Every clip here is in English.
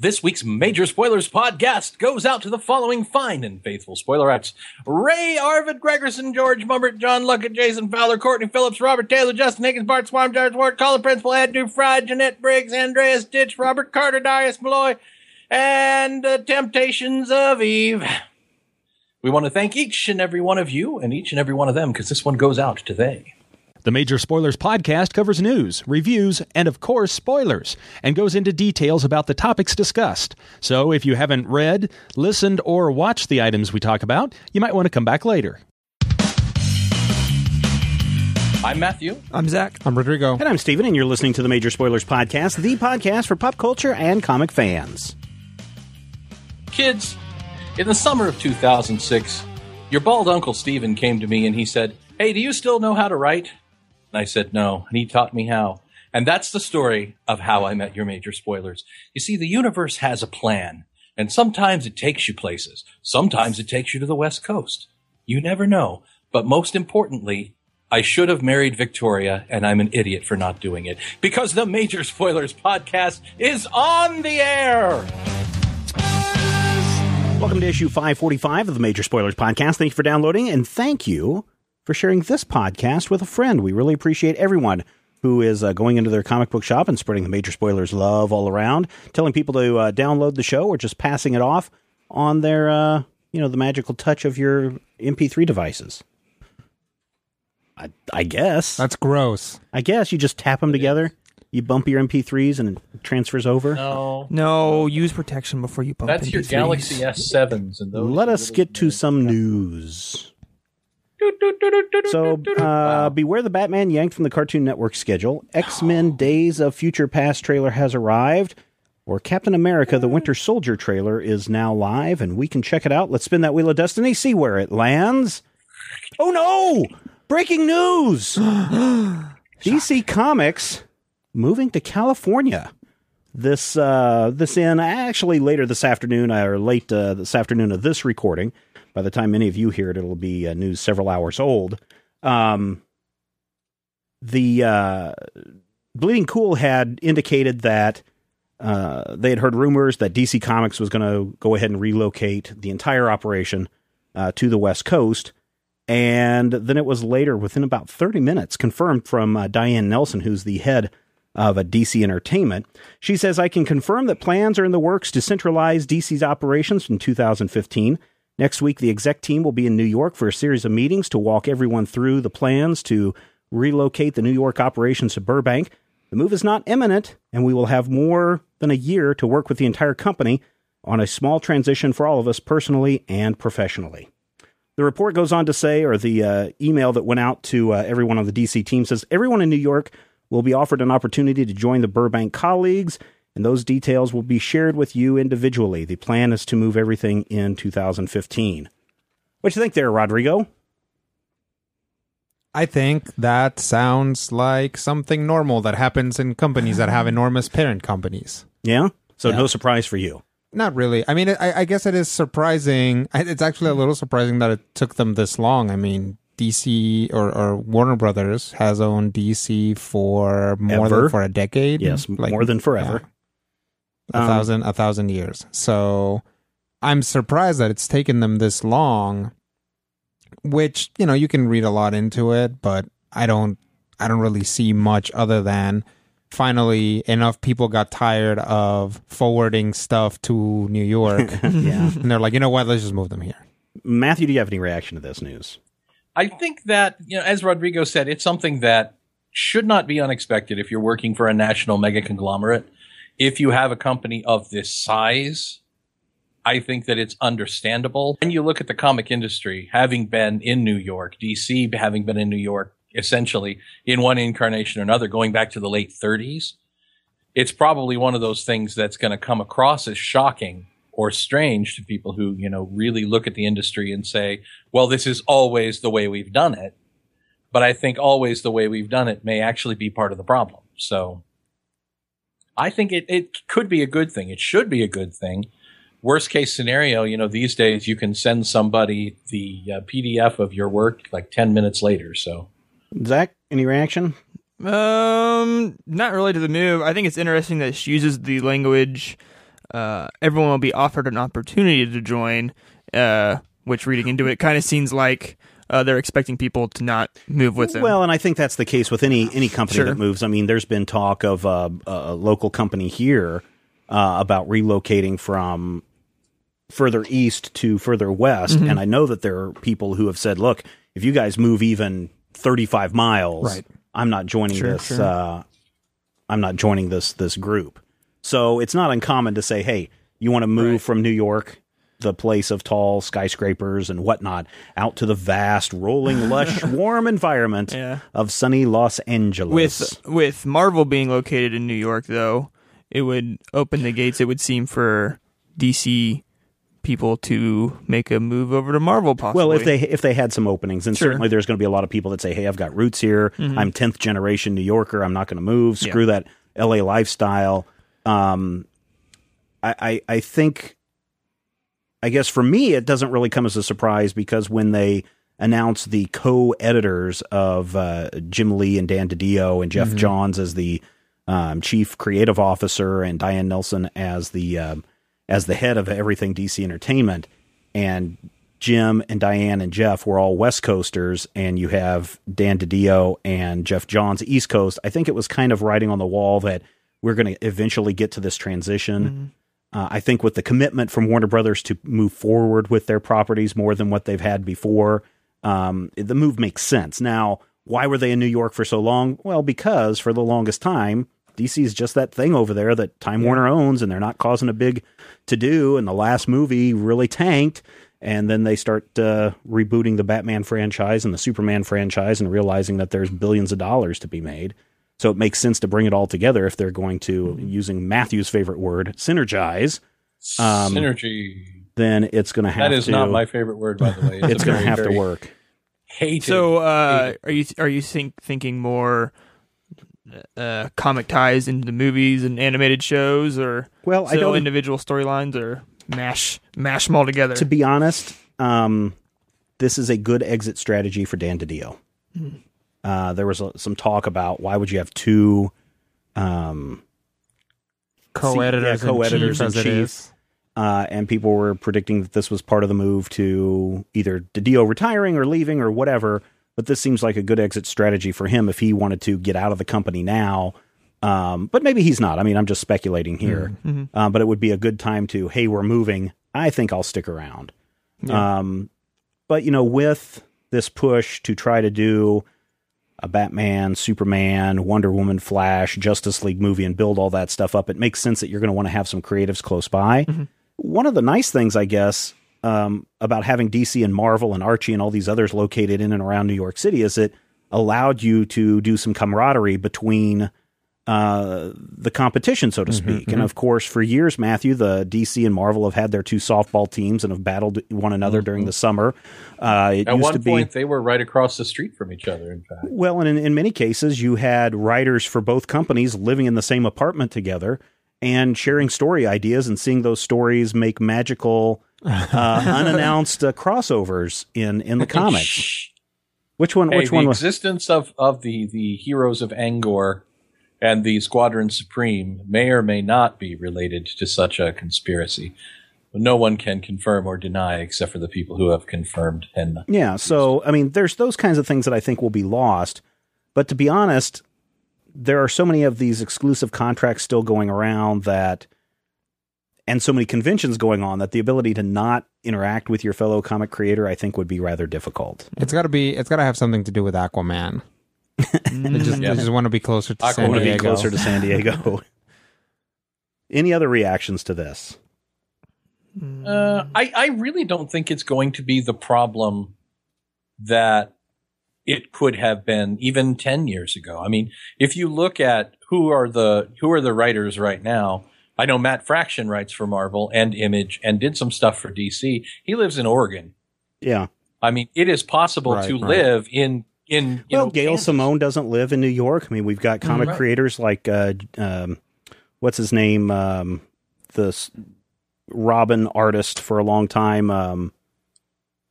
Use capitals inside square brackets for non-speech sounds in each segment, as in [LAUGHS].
This week's Major Spoilers podcast goes out to the following fine and faithful spoilerettes. Ray, Arvid, Gregerson, George Mumbert, John Luckett, Jason Fowler, Courtney Phillips, Robert Taylor, Justin Higgins, Bart Swarm, George Ward, Colin Principal, Ed Dufry, Jeanette Briggs, Andreas Ditch, Robert Carter, Darius Malloy, and the Temptations of Eve. We want to thank each and every one of you and each and every one of them because this one goes out to they. The Major Spoilers podcast covers news, reviews, and of course, spoilers, and goes into details about the topics discussed. So if you haven't read, listened, or watched the items we talk about, you might want to come back later. I'm Matthew. I'm Zach. I'm Rodrigo. And I'm Steven, and you're listening to the Major Spoilers podcast, the podcast for pop culture and comic fans. Kids, in the summer of 2006, your bald uncle Steven came to me and he said, Hey, do you still know how to write? And I said, No. And he taught me how. And that's the story of how I met your major spoilers. You see, the universe has a plan, and sometimes it takes you places. Sometimes it takes you to the West Coast. You never know. But most importantly, I should have married Victoria, and I'm an idiot for not doing it because the Major Spoilers podcast is on the air. Welcome to issue 545 of the Major Spoilers podcast. Thank you for downloading, and thank you for sharing this podcast with a friend. We really appreciate everyone who is uh, going into their comic book shop and spreading the Major Spoilers love all around, telling people to uh, download the show or just passing it off on their, uh, you know, the magical touch of your MP3 devices. I, I guess. That's gross. I guess you just tap them together. You bump your MP3s and it transfers over. No, No, use protection before you bump that's into your. Galaxy S7s and those. Let us get to some news. So, uh, beware the Batman yanked from the Cartoon Network schedule. X Men [GASPS] Days of Future Past trailer has arrived. Or Captain America the Winter [GASPS] Soldier trailer is now live, and we can check it out. Let's spin that Wheel of Destiny, see where it lands. Oh no! Breaking news! [GASPS] DC Comics moving to California. This uh, this in actually later this afternoon or late uh, this afternoon of this recording. By the time many of you hear it, it'll be uh, news several hours old. Um, the uh, Bleeding Cool had indicated that uh, they had heard rumors that DC Comics was going to go ahead and relocate the entire operation uh, to the West Coast. And then it was later, within about 30 minutes, confirmed from uh, Diane Nelson, who's the head of a DC Entertainment. She says, I can confirm that plans are in the works to centralize DC's operations in 2015. Next week, the exec team will be in New York for a series of meetings to walk everyone through the plans to relocate the New York operations to Burbank. The move is not imminent, and we will have more than a year to work with the entire company on a small transition for all of us personally and professionally. The report goes on to say, or the uh, email that went out to uh, everyone on the DC team says, everyone in New York will be offered an opportunity to join the Burbank colleagues, and those details will be shared with you individually. The plan is to move everything in 2015. What do you think there, Rodrigo? I think that sounds like something normal that happens in companies that have enormous parent companies. Yeah? So no surprise for you. Not really. I mean, I, I guess it is surprising. It's actually a little surprising that it took them this long. I mean, DC or, or Warner Brothers has owned DC for more Ever. than for a decade. Yes, Like, more than forever. Yeah. a Um, thousand a thousand years. So I'm surprised that it's taken them this long. Which you know you can read a lot into it, but I don't I don't really see much other than finally enough people got tired of forwarding stuff to New York, [LAUGHS] yeah. and they're like, you know what? Let's just move them here. Matthew, do you have any reaction to this news? I think that, you know, as Rodrigo said, it's something that should not be unexpected if you're working for a national mega conglomerate. If you have a company of this size, I think that it's understandable. And you look at the comic industry, having been in New York, DC having been in New York, essentially in one incarnation or another, going back to the late 30s, it's probably one of those things that's going to come across as shocking or strange to people who, you know, really look at the industry and say, well, this is always the way we've done it. But I think always the way we've done it may actually be part of the problem. So I think it, it could be a good thing. It should be a good thing. Worst case scenario, you know, these days you can send somebody the uh, PDF of your work like 10 minutes later. So Zach, any reaction? Um, not really to the move. I think it's interesting that she uses the language. Uh, everyone will be offered an opportunity to join. Uh, which reading into it kind of seems like uh, they're expecting people to not move with them. Well, and I think that's the case with any any company Sure. that moves. I mean, there's been talk of uh, a local company here uh, about relocating from further east to further west, Mm-hmm. and I know that there are people who have said, "Look, if you guys move even 35 miles, Right. I'm not joining Sure, this. sure. Uh, I'm not joining this this group." So it's not uncommon to say, "Hey, you want to move Right. from New York." The place of tall skyscrapers and whatnot out to the vast, rolling, lush, [LAUGHS] warm environment Yeah. of sunny Los Angeles. with with Marvel being located in New York, though, it would open the gates. It would seem for DC people to make a move over to Marvel. Possibly. well, if they if they had some openings, and Sure. Mm-hmm. certainly there's going to be a lot of people that say, "Hey, I've got roots here. I'm tenth generation New Yorker. I'm not going to move. Screw that L.A. lifestyle." Um, I, I I think, I guess for me, it doesn't really come as a surprise because when they announced the co-editors of uh, Jim Lee and Dan DiDio and Mm-hmm. Geoff Johns as the um, chief creative officer and Diane Nelson as the um, as the head of everything DC Entertainment, and Jim and Diane and Jeff were all West Coasters, and you have Dan DiDio and Geoff Johns East Coast. I think it was kind of writing on the wall that we're going to eventually get to this transition. Uh, I think with the commitment from Warner Brothers to move forward with their properties more than what they've had before, um, the move makes sense. Now, why were they in New York for so long? Well, because for the longest time, DC is just that thing over there that Time Warner owns, and they're not causing a big to do. And the last movie really tanked. And then they start uh, rebooting the Batman franchise and the Superman franchise and realizing that there's billions of dollars to be made. So it makes sense to bring it all together if they're going to, using Matthew's favorite word, synergize. Um, synergy. Then it's going to have That is to. not my favorite word, by the way. it's a going to have to work. Hated. so, uh, hated. are you are you think, thinking more uh, comic ties into the movies and animated shows, or Well, I don't- individual storylines, or mash mash them all together? To be honest, um, this is a good exit strategy for Dan DiDio. Uh, there was a, some talk about why would you have two um, Co-editors, yeah, co-editors in chief, chief. uh, and people were predicting that this was part of the move to either DiDio retiring or leaving or whatever. But this seems like a good exit strategy for him if he wanted to get out of the company now. Um, but maybe he's not. I mean, I'm just speculating here. Uh, but it would be a good time to, hey, we're moving. I think I'll stick around. Um, but you know, with this push to try to do a Batman, Superman, Wonder Woman, Flash, Justice League movie and build all that stuff up, it makes sense that you're going to want to have some creatives close by. One of the nice things, I guess, um, about having DC and Marvel and Archie and all these others located in and around New York City is it allowed you to do some camaraderie between uh, the competition, so to Mm-hmm, speak. And of course, for years, Matthew, the DC and Marvel have had their two softball teams and have battled one another during the summer. Uh, it At one to be point, they were right across the street from each other. In fact, well, and in, in many cases, you had writers for both companies living in the same apartment together and sharing story ideas and seeing those stories make magical, uh, [LAUGHS] unannounced uh, crossovers in in the [LAUGHS] comics. Which one? hey, which the one was? existence of of the the heroes of Angor and the Squadron Supreme may or may not be related to such a conspiracy. No one can confirm or deny except for the people who have confirmed and Yeah. So, I mean, there's those kinds of things that I think will be lost. But to be honest, there are so many of these exclusive contracts still going around that and so many conventions going on that the ability to not interact with your fellow comic creator I think would be rather difficult. It's got to be. It's got to have something to do with Aquaman. They just, Yeah. just want to be closer to Aquaman San I want to be Diego. closer to San Diego. [LAUGHS] Any other reactions to this? Uh, I, I really don't think it's going to be the problem that it could have been even 10 years ago. I mean, if you look at who are the who are the writers right now, I know Matt Fraction writes for Marvel and Image and did some stuff for DC. He lives in Oregon. Yeah. I mean, it is possible Right, to right. live in in you well, know, Gail Kansas. Simone doesn't live in New York. I mean, we've got comic Right. creators like uh, um, what's his name, um, the s- Robin artist for a long time. Um,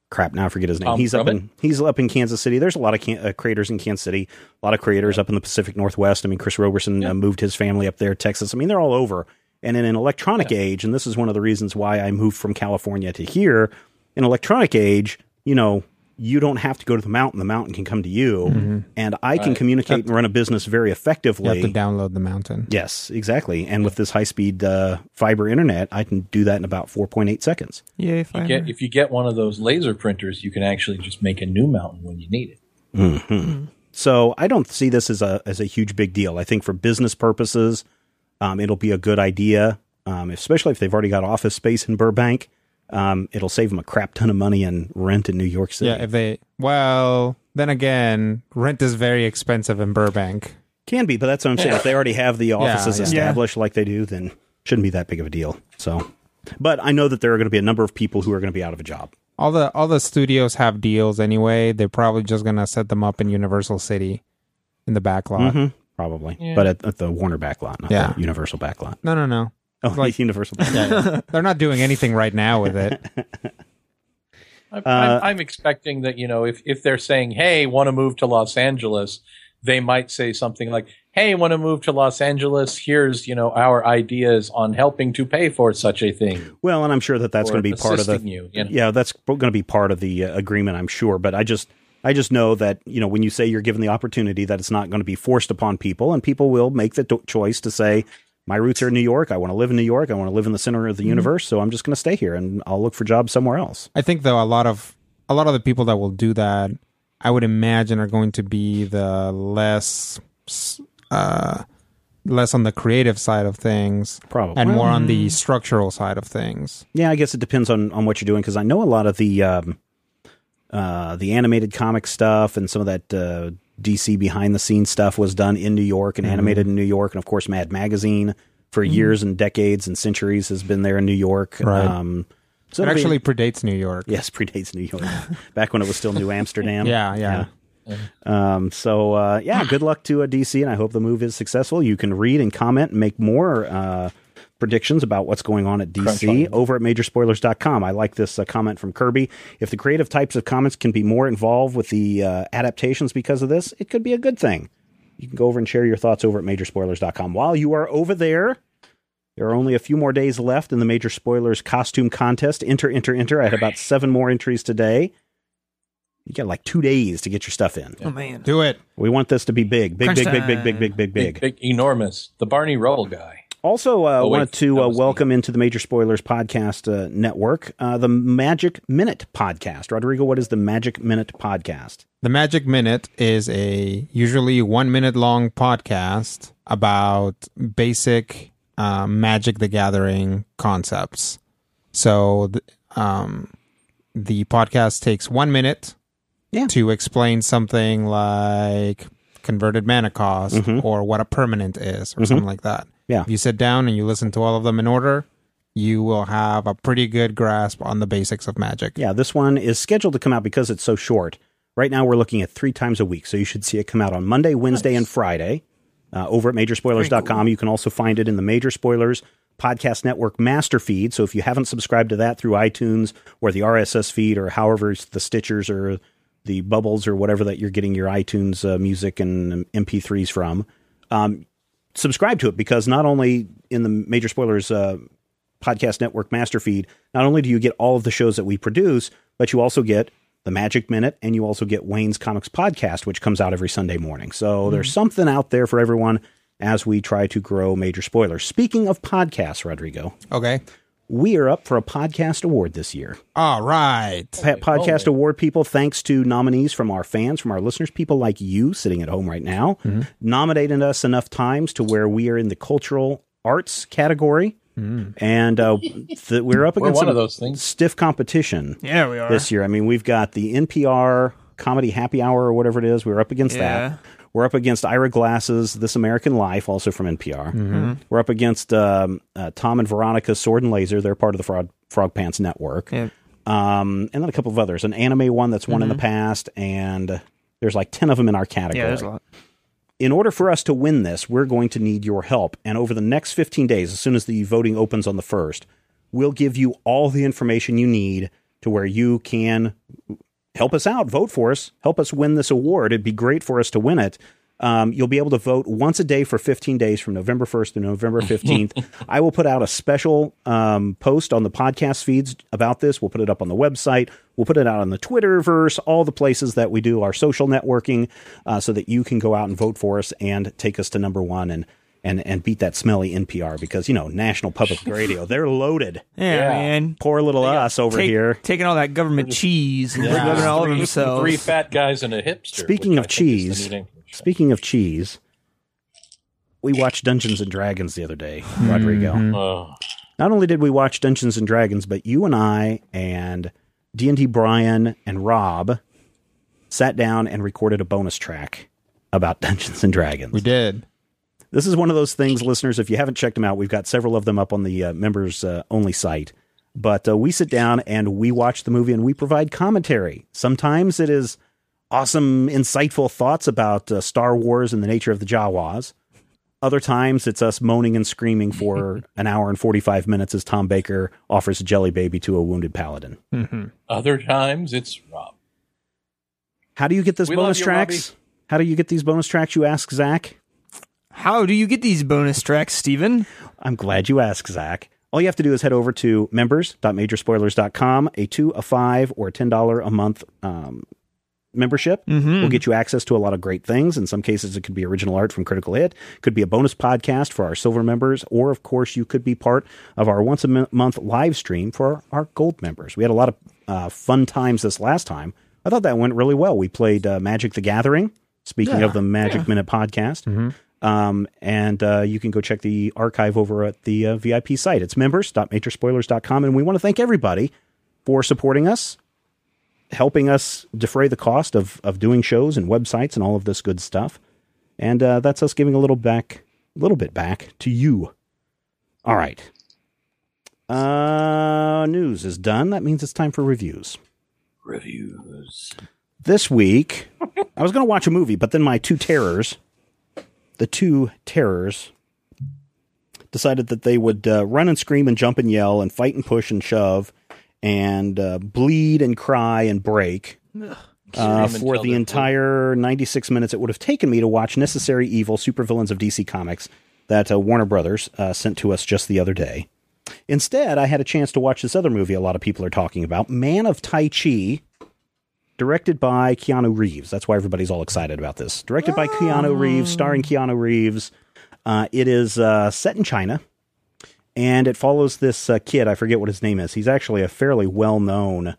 crap, now I forget his name. He's up in he's up in Kansas City. There's a lot of can- uh, creators in Kansas City. A lot of creators up in the Pacific Northwest. I mean, Chris Roberson Yeah. uh, moved his family up there, Texas. I mean, they're all over. And in an electronic age, and this is one of the reasons why I moved from California to here. In electronic age, you know, you don't have to go to the mountain; the mountain can come to you, and I can Right. communicate and run a business very You have effectively. to download the mountain. yes, exactly. And with this high-speed uh, fiber internet, I can do that in about four point eight seconds. Yay, You get, if you get one of those laser printers, you can actually just make a new mountain when you need it. So I don't see this as a as a huge big deal. I think for business purposes, um, it'll be a good idea, um, especially if they've already got office space in Burbank. Um, it'll save them a crap ton of money in rent in New York City. Yeah, if they well, then again, rent is very expensive in Burbank. Can be, but that's what I'm saying. If they already have the offices yeah. established like they do, then shouldn't be that big of a deal. So, but I know that there are going to be a number of people who are going to be out of a job. All the all the studios have deals anyway. They're probably just gonna set them up in Universal City, in the back lot. Mhm, probably, Yeah. but at, at the Warner backlot, not Yeah. the Universal backlot. No, no, no. Oh, Like- like [LAUGHS] Universal. Backlot. Yeah, they're not doing anything right now with it. [LAUGHS] I'm, Uh, I'm, I'm expecting that you know if if they're saying, "Hey, want to move to Los Angeles," they might say something like, "Hey, want to move to Los Angeles? Here's you know our ideas on helping to pay for such a thing." Well, and I'm sure that that's going to be part of the you. you know? yeah, that's going to be part of the uh, agreement, I'm sure. But I just, I just know that you know when you say you're given the opportunity, that it's not going to be forced upon people, and people will make the do- choice to say, my roots are in New York. I want to live in New York. I want to live in the center of the universe. So I'm just going to stay here, and I'll look for jobs somewhere else. I think though a lot of a lot of the people that will do that, I would imagine, are going to be the less uh, less on the creative side of things Probably. and more on the structural side of things. Yeah, I guess it depends on, on what you're doing because I know a lot of the um, uh, the animated comic stuff and some of that uh, DC behind the scenes stuff was done in New York and animated in New York, and of course, Mad Magazine for years and decades and centuries has been there in New York. Right. Um, so It it'll be- actually predates New York. yes, [LAUGHS] predates New York back when it was still New Amsterdam. [LAUGHS] Yeah, yeah. Um, so uh, yeah, good luck to uh, DC, and I hope the move is successful. You can read and comment and make more uh, predictions about what's going on at DC over at majorspoilers.com. I like this uh, comment from Kirby. If the creative types of comments can be more involved with the uh, adaptations because of this, it could be a good thing. You can go over and share your thoughts over at majorspoilers.com. While you are over there, there are only a few more days left in the Major Spoilers costume contest. Enter, enter, enter. I had about seven more entries today. You got like two days to get your stuff in. Oh man. Do it. We want this to be big, big, big, big, big, big, big, big, big. Big, big, enormous. The Barney Roll guy. Also, uh, Oh, wanted to uh, welcome into the Major Spoilers podcast uh, network uh, the Magic Minute podcast. Rodrigo, what is the Magic Minute podcast? The Magic Minute is a usually one minute long podcast about basic uh, Magic the Gathering concepts. So th- um, the podcast takes one minute Yeah. to explain something like converted mana cost or what a permanent is or something like that. Yeah. If you sit down and you listen to all of them in order, you will have a pretty good grasp on the basics of Magic. Yeah, this one is scheduled to come out because it's so short. Right now, we're looking at three times a week, so you should see it come out on Monday, Wednesday, and Friday uh, over at majorspoilers.com. You can also find it in the Major Spoilers Podcast Network master feed. So if you haven't subscribed to that through iTunes or the RSS feed or however it's the Stitchers or the Bubbles or whatever that you're getting your iTunes uh, music and MP3s from, um, subscribe to it because not only in the Major Spoilers uh, Podcast Network master feed, not only do you get all of the shows that we produce, but you also get the Magic Minute, and you also get Wayne's Comics Podcast, which comes out every Sunday morning. So there's something out there for everyone as we try to grow major spoilers. Speaking of podcasts, Rodrigo, Okay. We are up for a podcast award this year. All right. Pa- podcast award people, thanks to nominees from our fans, from our listeners, people like you sitting at home right now, nominated us enough times to where we are in the cultural arts category. And uh, th- we're up We're against one some of those things. stiff competition Yeah, we are. this year. I mean, we've got the NPR Comedy Happy Hour or whatever it is. We're up against Yeah. that. We're up against Ira Glass's This American Life, also from NPR. We're up against um, uh, Tom and Veronica's Sword and Laser. They're part of the Frog, Frog Pants Network. Yeah. Um, and then a couple of others. An anime one that's won in the past, and there's like 10 of them in our category Yeah, there's a lot. in order for us to win this, we're going to need your help. And over the next 15 days, as soon as the voting opens on the 1st, we'll give you all the information you need to where you can help us out, vote for us, help us win this award. It'd be great for us to win it. Um, you'll be able to vote once a day for 15 days from November 1st to November 15th. [LAUGHS] I will put out a special um, post on the podcast feeds about this. We'll put it up on the website. We'll put it out on the Twitterverse, all the places that we do our social networking, uh, so that you can go out and vote for us and take us to number one and and and beat that smelly NPR because you know National Public [LAUGHS] Radio they're loaded. Yeah, Yeah. man. Poor little us over Take- here. Taking all that government cheese and rubbing it all over Three- themselves. Three fat guys and a hipster. Speaking of I think is the cheese. Speaking of cheese, we watched Dungeons and Dragons the other day, hmm. Rodrigo. Hmm. Oh, Not only did we watch Dungeons and Dragons, but you and I and D and D Brian and Rob sat down and recorded a bonus track about [LAUGHS] Dungeons and Dragons. We did. This is one of those things, listeners. If you haven't checked them out, we've got several of them up on the uh, members uh, only site. But uh, we sit down and we watch the movie and we provide commentary. Sometimes it is awesome, insightful thoughts about uh, Star Wars and the nature of the Jawas. Other times it's us moaning and screaming for [LAUGHS] an hour and 45 minutes as Tom Baker offers a jelly baby to a wounded paladin. other times it's Rob. How do you get this We bonus you, tracks? How do you get these bonus tracks, you ask, Zach? How do you get these bonus tracks, Steven? I'm glad you asked, Zach. All you have to do is head over to members.majorspoilers.com. A two, a five, or a ten dollar a month um, membership will get you access to a lot of great things. In some cases, it could be original art from Critical Hit, could be a bonus podcast for our silver members, or of course, you could be part of our once a month live stream for our gold members. We had a lot of uh, fun times this last time. I thought that went really well. We played uh, Magic the Gathering. Speaking of the Magic Minute podcast. Um, and uh, you can go check the archive over at the uh, VIP site. It's members.majorspoilers.com. And we want to thank everybody for supporting us, helping us defray the cost of, of doing shows and websites and all of this good stuff. And uh, that's us giving a little back, a little bit back to you. All right. Uh, news is done. That means it's time for reviews. Reviews. This week, I was going to watch a movie, but then my two terrors, the two terrors, decided that they would uh, run and scream and jump and yell and fight and push and shove and uh, bleed and cry and break uh, for the entire 96 minutes it would have taken me to watch Necessary Evil Supervillains of DC Comics that uh, Warner Brothers uh, sent to us just the other day. Instead, I had a chance to watch this other movie a lot of people are talking about Man of Tai Chi, directed by Keanu Reeves. That's why everybody's all excited about this. Directed by Keanu Reeves, starring Keanu Reeves. Uh, it is uh, set in China, and it follows this uh, kid. I forget what his name is. He's actually a fairly well known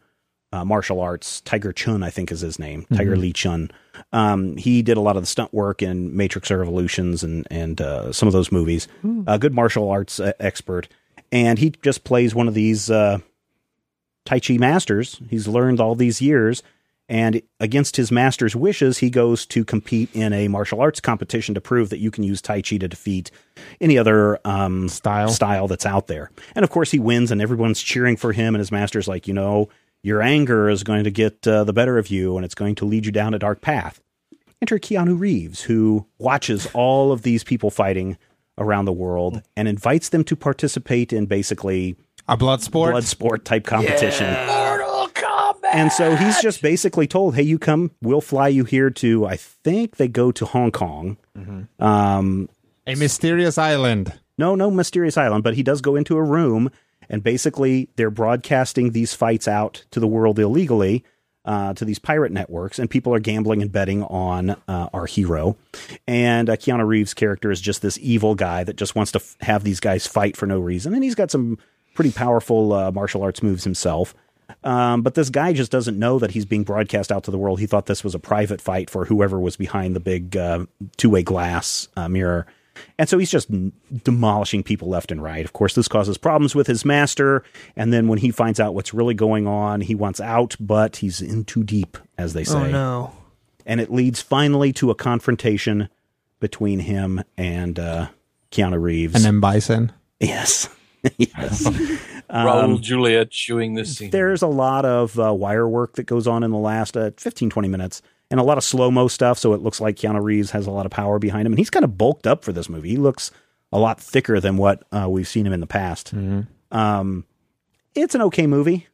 uh, martial arts. Tiger Chun, I think, is his name. Tiger Lee Chun. Um, he did a lot of the stunt work in Matrix Revolutions and and uh, some of those movies. A good martial arts uh, expert, and he just plays one of these uh, Tai Chi masters. He's learned all these years, and against his master's wishes, he goes to compete in a martial arts competition to prove that you can use Tai Chi to defeat any other um, Style. style that's out there. And of course, he wins, and everyone's cheering for him. And his master's like, you know, your anger is going to get uh, the better of you, and it's going to lead you down a dark path. Enter Keanu Reeves, who watches all of these people fighting around the world and invites them to participate in basically A blood sport. blood sport type competition. And so he's just basically told, "Hey, you come. We'll fly you here to. I think they go to Hong Kong. Um, a mysterious island. no, no mysterious island, but he does go into a room, and basically they're broadcasting these fights out to the world illegally. uh, to these pirate networks, and people are gambling and betting on uh, our hero. And uh, Keanu Reeves' character is just this evil guy that just wants to f- have these guys fight for no reason, and he's got some pretty powerful uh, martial arts moves himself. Um, but this guy just doesn't know that he's being broadcast out to the world. He thought this was a private fight for whoever was behind the big uh, two way glass uh, mirror. And so he's just demolishing people left and right. Of course, this causes problems with his master. And then when he finds out what's really going on, he wants out, but he's in too deep, as they say. Oh no. And it leads finally to a confrontation between him and uh, Keanu Reeves. And then Bison. yes. [LAUGHS] yes. Raul Julia chewing this scene. There's a lot of uh, wire work that goes on in the last uh, 15, 20 minutes and a lot of slow mo stuff. So it looks like Keanu Reeves has a lot of power behind him. And he's kind of bulked up for this movie. He looks a lot thicker than what uh, we've seen him in the past. Um, it's an okay movie.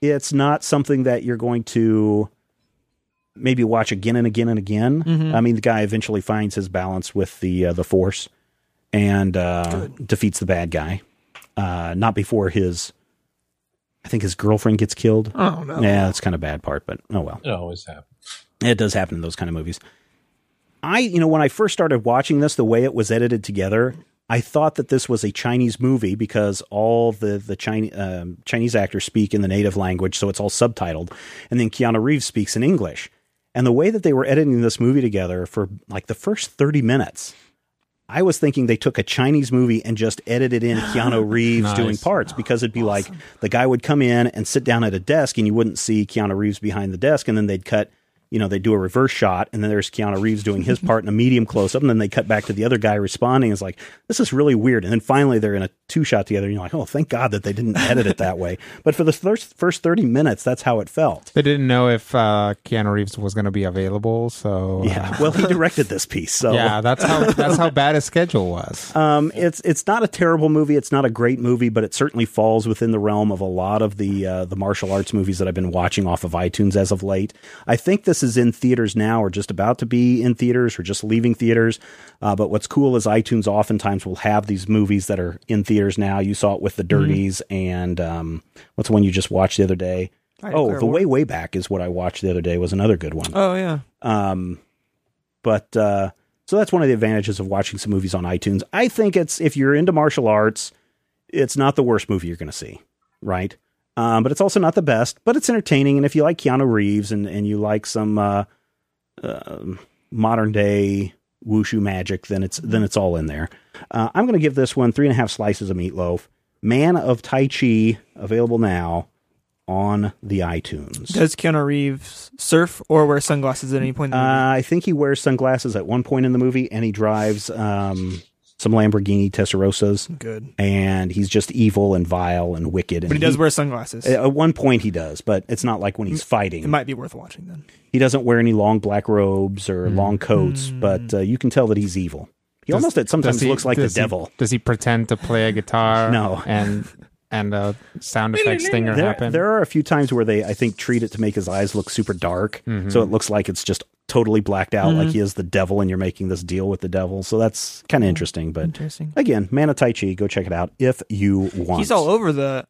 It's not something that you're going to maybe watch again and again and again. I mean, the guy eventually finds his balance with the uh, the Force and uh, defeats the bad guy. Uh, not before his, I think his girlfriend gets killed. Oh no. Yeah, that's kind of bad part, but oh well. it always happens. It does happen in those kind of movies. I, you know, when I first started watching this, the way it was edited together, I thought that this was a Chinese movie because all the the Chinese um, Chinese actors speak in the native language, so it's all subtitled, and then Keanu Reeves speaks in English. And the way that they were editing this movie together for like the first thirty minutes, I was thinking they took a Chinese movie and just edited in [GASPS] Keanu Reeves Nice. doing parts because it'd be like the guy would come in and sit down at a desk and you wouldn't see Keanu Reeves behind the desk and then they'd cut you know, they do a reverse shot and then there's Keanu Reeves doing his part in a medium close up and then they cut back to the other guy responding. It's like, this is really weird. And then finally they're in a two shot together and you're like, oh, thank God that they didn't edit it that way. [LAUGHS] But for the first, first 30 minutes, that's how it felt. They didn't know if uh, Keanu Reeves was going to be available, so uh, Yeah. Well, he directed this piece. So yeah, that's how that's how bad his schedule was. [LAUGHS] Um, it's it's not a terrible movie. It's not a great movie, but it certainly falls within the realm of a lot of the uh, the martial arts movies that I've been watching off of iTunes as of late. I think this is in theaters now, or just about to be in theaters, or just leaving theaters. Uh, but what's cool is iTunes oftentimes will have these movies that are in theaters now. You saw it with the Dirties and um, what's the one you just watched the other day? I Oh, the way way back is what I watched the other day. Was another good one. Oh yeah. Um, but uh, so that's one of the advantages of watching some movies on iTunes. I think it's if you're into martial arts, it's not the worst movie you're going to see, right? Um, but it's also not the best, but it's entertaining. And if you like Keanu Reeves and and you like some uh, uh, modern day wushu magic, then it's then it's all in there. Uh, I'm going to give this one three and a half slices of meatloaf. Man of Tai Chi available now on the iTunes. Does Keanu Reeves surf or wear sunglasses at any point in the movie? Uh, I think he wears sunglasses at one point in the movie, and he drives um, some Lamborghini Testarossas, Good. and he's just evil and vile and wicked. And But he does wear sunglasses. At one point, he does, but it's not like when he's fighting. it might be worth watching then. He doesn't wear any long black robes or long coats, but uh, you can tell that he's evil. He almost it sometimes he- looks like the he- devil. does he pretend to play a guitar? [LAUGHS] No. and and a sound effects [LAUGHS] stinger There, happen. there are a few times where they, I think, treat it to make his eyes look super dark, Mm-hmm. so it looks like it's just totally blacked out, like he is the devil, and you're making this deal with the devil. So that's kind of interesting. But Interesting. again, Man of Tai Chi, go check it out if you want. He's all over the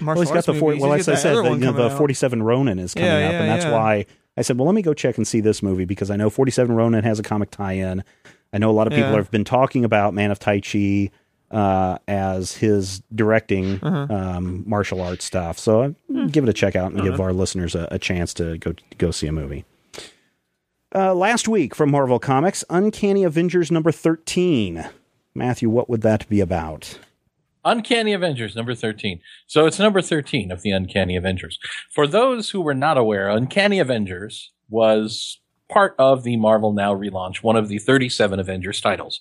martial Well, he's got the 40, movies. well, as I said, the, you know, the 47 Ronin is coming Yeah, up, and that's yeah. why I said, well, let me go check and see this movie because I know 47 Ronin has a comic tie-in. I know a lot of people Yeah. have been talking about Man of Tai Chi uh, as his directing Uh-huh. um, martial arts stuff. So Hmm. give it a check out and Uh-huh. give our listeners a, a chance to go go see a movie. Uh, last week from Marvel Comics, Uncanny Avengers number 13. Matthew, what would that be about? Uncanny Avengers, number 13. So it's number 13 of the Uncanny Avengers. For those who were not aware, Uncanny Avengers was part of the Marvel Now relaunch, one of the 37 Avengers titles.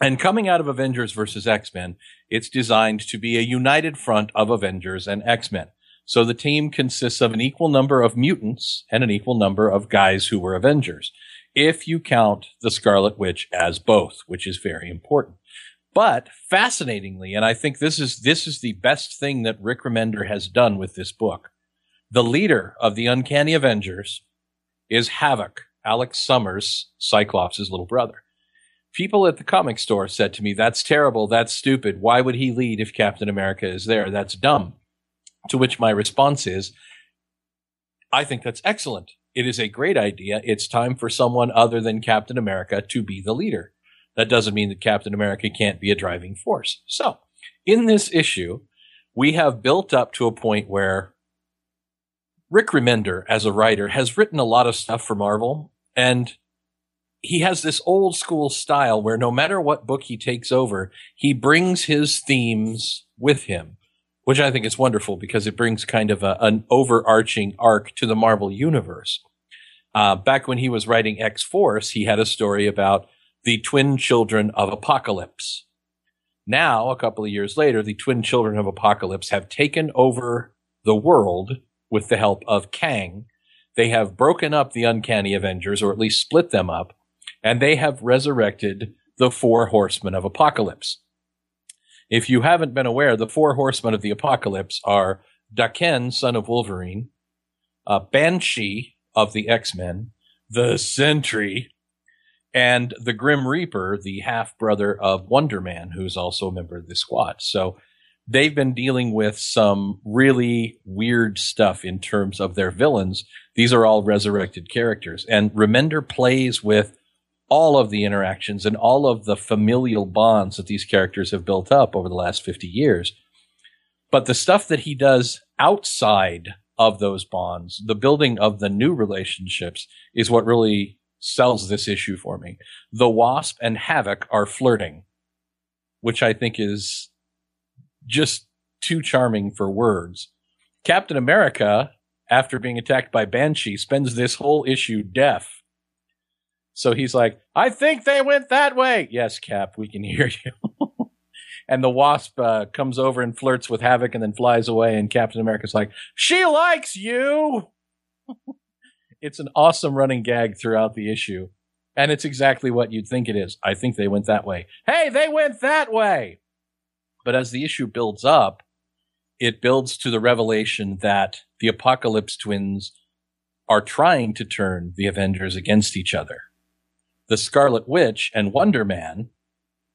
And coming out of Avengers versus X-Men, it's designed to be a united front of Avengers and X-Men. So the team consists of an equal number of mutants and an equal number of guys who were Avengers. If you count the Scarlet Witch as both, which is very important. But fascinatingly, and I think this is this is the best thing that Rick Remender has done with this book. The leader of the Uncanny Avengers is Havoc, Alex Summers, Cyclops' little brother. People at the comic store said to me, "That's terrible. That's stupid. Why would he lead if Captain America is there? That's dumb." To which my response is, I think that's excellent. It is a great idea. It's time for someone other than Captain America to be the leader. That doesn't mean that Captain America can't be a driving force. So, in this issue, we have built up to a point where Rick Remender, as a writer, has written a lot of stuff for Marvel, and he has this old school style where no matter what book he takes over, he brings his themes with him, which I think is wonderful because it brings kind of a, an overarching arc to the Marvel universe. Uh, back when he was writing X Force, he had a story about the twin children of Apocalypse. Now, a couple of years later, the twin children of Apocalypse have taken over the world with the help of Kang. They have broken up the Uncanny Avengers, or at least split them up, and they have resurrected the four horsemen of Apocalypse. If you haven't been aware, the four horsemen of the Apocalypse are Daken, son of Wolverine, uh, Banshee of the X-Men, the Sentry, and the Grim Reaper, the half brother of Wonder Man, who's also a member of the squad. So they've been dealing with some really weird stuff in terms of their villains. These are all resurrected characters. And Remender plays with all of the interactions and all of the familial bonds that these characters have built up over the last 50 years. But the stuff that he does outside of those bonds, the building of the new relationships is what really sells this issue for me. The Wasp and Havoc are flirting, which I think is just too charming for words. Captain America, after being attacked by Banshee, spends this whole issue deaf. So he's like, I think they went that way. Yes, Cap, we can hear you. [LAUGHS] and the Wasp uh, comes over and flirts with Havoc and then flies away. And Captain America's like, she likes you. [LAUGHS] it's an awesome running gag throughout the issue. And it's exactly what you'd think it is. I think they went that way. Hey, they went that way. But as the issue builds up, it builds to the revelation that the Apocalypse twins are trying to turn the Avengers against each other. The Scarlet Witch and Wonder Man,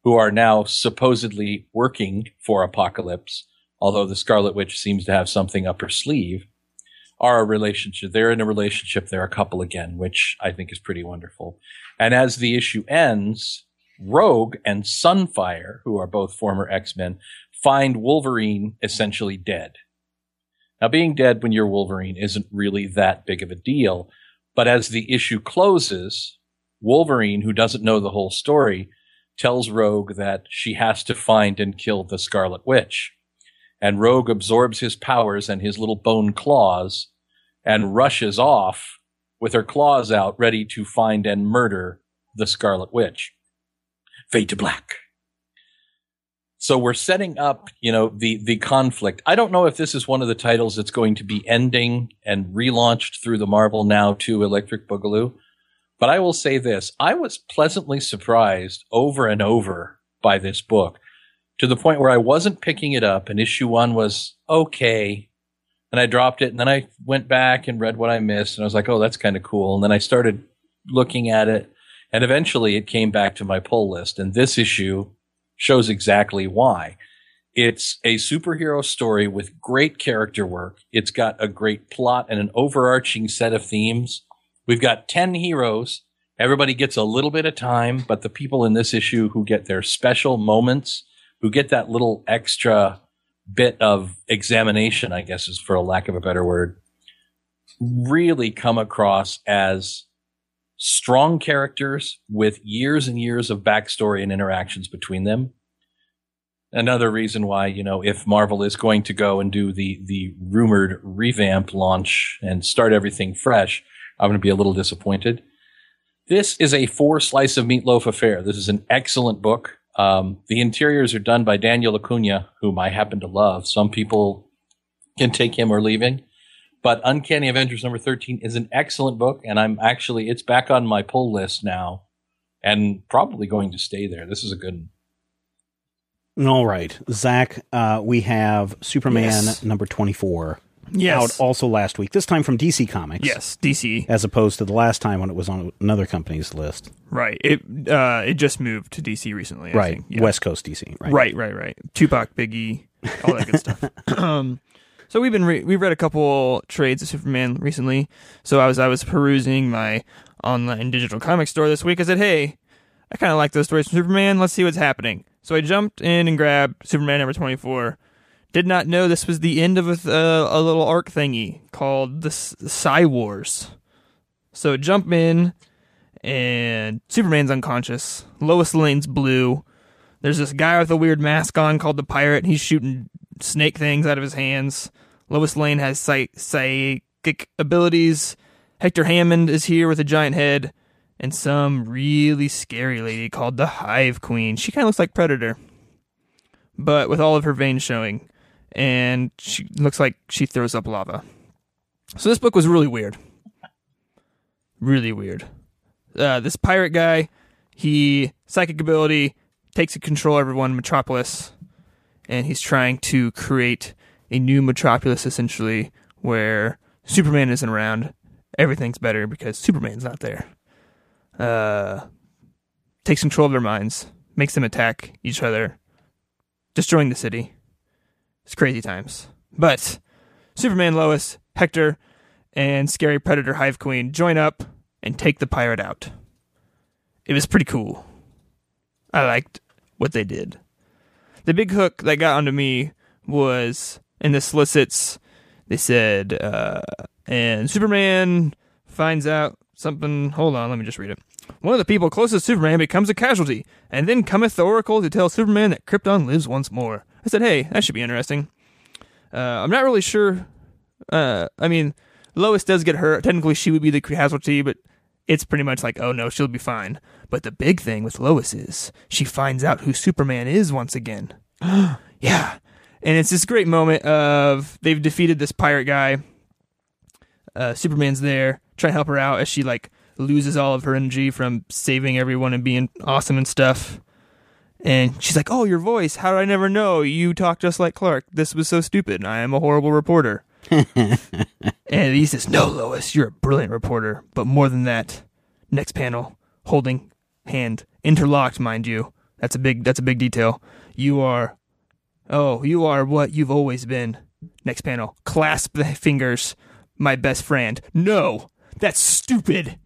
who are now supposedly working for Apocalypse, although the Scarlet Witch seems to have something up her sleeve, are a relationship. They're in a relationship. They're a couple again, which I think is pretty wonderful. And as the issue ends, Rogue and Sunfire, who are both former X-Men, find Wolverine essentially dead. Now, being dead when you're Wolverine isn't really that big of a deal, but as the issue closes, Wolverine, who doesn't know the whole story, tells Rogue that she has to find and kill the Scarlet Witch. And Rogue absorbs his powers and his little bone claws and rushes off with her claws out, ready to find and murder the Scarlet Witch fade to black. So we're setting up, you know, the, the conflict. I don't know if this is one of the titles that's going to be ending and relaunched through the Marvel Now to Electric Boogaloo. But I will say this. I was pleasantly surprised over and over by this book to the point where I wasn't picking it up and issue one was okay. And I dropped it and then I went back and read what I missed and I was like, oh, that's kind of cool. And then I started looking at it and eventually it came back to my pull list. And this issue shows exactly why. It's a superhero story with great character work. It's got a great plot and an overarching set of themes. We've got 10 heroes. Everybody gets a little bit of time, but the people in this issue who get their special moments, who get that little extra bit of examination, I guess is for a lack of a better word, really come across as strong characters with years and years of backstory and interactions between them. Another reason why, you know, if Marvel is going to go and do the, the rumored revamp launch and start everything fresh, I'm going to be a little disappointed. This is a four slice of meatloaf affair. This is an excellent book. Um, the interiors are done by Daniel Acuna, whom I happen to love. Some people can take him or leaving. But Uncanny Avengers number 13 is an excellent book, and I'm actually, it's back on my pull list now and probably going to stay there. This is a good one. All right. Zach, uh, we have Superman Yes. number 24 Yes. out also last week, this time from DC Comics. Yes, DC. As opposed to the last time when it was on another company's list. Right. It uh it just moved to DC recently. I right. think. Yeah. West Coast DC. Right. Right, right, right. Tupac, Biggie, all that good stuff. [LAUGHS] um, So we've been re- we've read a couple trades of Superman recently. So I was I was perusing my online digital comic store this week. I said, "Hey, I kind of like those stories from Superman. Let's see what's happening." So I jumped in and grabbed Superman number twenty four. Did not know this was the end of a, uh, a little arc thingy called the Psi Wars. So jump in, and Superman's unconscious. Lois Lane's blue. There's this guy with a weird mask on called the Pirate. He's shooting snake things out of his hands. Lois Lane has psych- psychic abilities. Hector Hammond is here with a giant head. And some really scary lady called the Hive Queen. She kind of looks like Predator, but with all of her veins showing. And she looks like she throws up lava. So this book was really weird. Really weird. Uh, this pirate guy, he psychic ability takes control of everyone Metropolis, and he's trying to create a new Metropolis essentially where Superman isn't around. Everything's better because Superman's not there. Uh, takes control of their minds, makes them attack each other, destroying the city. It's crazy times. But Superman, Lois, Hector, and Scary Predator Hive Queen join up and take the pirate out. It was pretty cool. I liked what they did. The big hook that got onto me was in the solicits. They said, uh, and Superman finds out something. Hold on, let me just read it. One of the people closest to Superman becomes a casualty, and then cometh the Oracle to tell Superman that Krypton lives once more. I said, hey, that should be interesting. Uh, I'm not really sure. Uh, I mean, Lois does get hurt. Technically, she would be the casualty, but it's pretty much like, oh no, she'll be fine. But the big thing with Lois is she finds out who Superman is once again. [GASPS] yeah. And it's this great moment of they've defeated this pirate guy. Uh, Superman's there trying to help her out as she like loses all of her energy from saving everyone and being awesome and stuff. And she's like, "Oh, your voice! How did I never know? You talk just like Clark. This was so stupid. I am a horrible reporter." [LAUGHS] and he says, "No, Lois, you're a brilliant reporter. But more than that, next panel, holding hand, interlocked, mind you. That's a big. That's a big detail. You are, oh, you are what you've always been. Next panel, clasp the fingers, my best friend. No, that's stupid.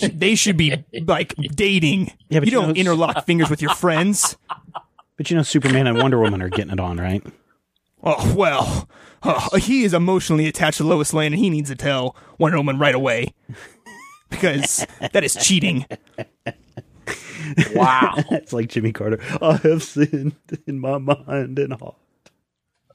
They should be like [LAUGHS] dating. Yeah, but you you don't know- interlock [LAUGHS] fingers with your friends. But you know, Superman and Wonder Woman are getting it on, right? Oh well, uh, he is emotionally attached to Lois Lane, and he needs to tell Wonder Woman right away because that is cheating. Wow. [LAUGHS] it's like Jimmy Carter. I have sinned in my mind and heart.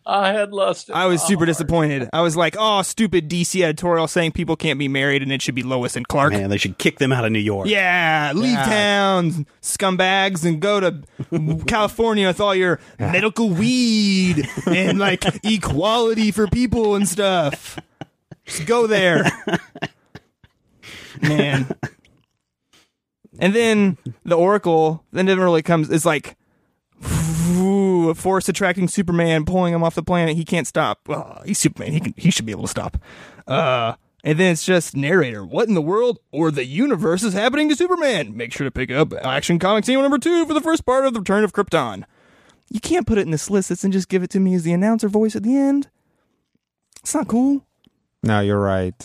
I had lust. in I was oh, super heart. disappointed. I was like, "Oh, stupid DC editorial saying people can't be married and it should be Lois and Clark." Man, they should kick them out of New York. Yeah, leave Yeah. town, scumbags, and go to [LAUGHS] California with all your medical weed and like [LAUGHS] equality for people and stuff. Just go there, [LAUGHS] man. And then the Oracle then never really comes. It's like a force attracting Superman, pulling him off the planet. He can't stop. He's Superman. He can. He should be able to stop. Uh, and then it's just narrator. What in the world or the universe is happening to Superman? Make sure to pick up Action Comics Annual number two for the first part of the Return of Krypton. You can't put it in the solicits and just give it to me as the announcer voice at the end. It's not cool. No, you're right.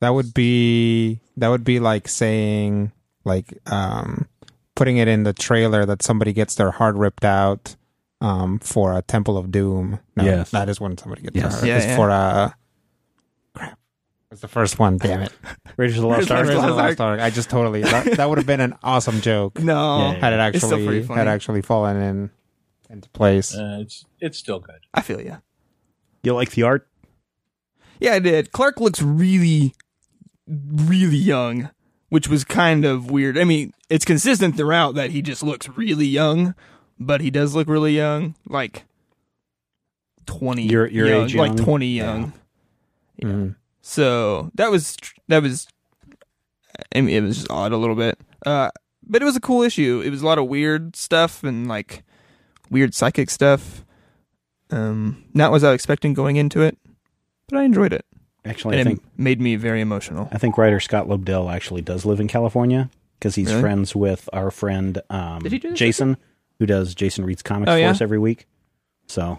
That would be that would be like saying like um putting it in the trailer that somebody gets their heart ripped out um for a Temple of Doom. No, Yes. that is when somebody gets Yes. their heart. Yeah, it's yeah. for a crap. It's the first one. Damn it. Raiders of the Lost Ark. the Raiders of the Lost Lost Ark. I just totally that, that would have been an awesome joke No, Yeah, yeah. had it actually had actually fallen in into place. Uh, it's it's still good. I feel you. You like the art? Yeah, I did. Clark looks really, really young, which was kind of weird. I mean, it's consistent throughout that he just looks really young, but he does look really young, like twenty. Your- your young, age like young? twenty Yeah. young. Mhm. So that was that was. I mean, it was just odd a little bit, uh, but it was a cool issue. It was a lot of weird stuff and like weird psychic stuff. Um, not what I was expecting going into it, but I enjoyed it Actually, I and think made me very emotional. I think writer Scott Lobdell actually does live in California because he's Really? friends with our friend um, Did he Jason, who does Jason reads comics Oh, for yeah? us every week. So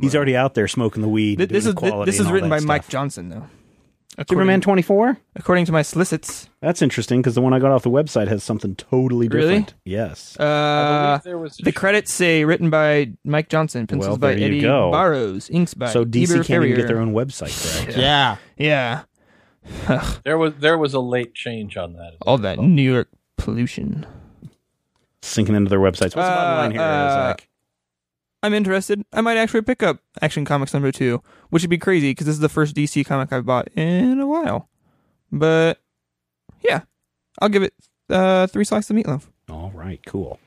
He's already out there smoking the weed. Th- doing this is equality this and is all written that by Mike. Johnson though. Superman 24? according to my solicits. That's interesting because the one I got off the website has something totally Really? different. Yes. Uh, there was a the credits say written by Mike Johnson, pencils Well, by Eddy go. Barrows, inks by so DC Eber can't even get their own website correct. Yeah. Yeah, [LAUGHS] There was there was a late change on that. all that New York pollution. Sinking into their websites. What's the bottom Uh, line here, uh, Zach? I'm interested. I might actually pick up Action Comics number two, which would be crazy because this is the first DC comic I've bought in a while. But yeah, I'll give it uh, three slices of meatloaf. All right, cool.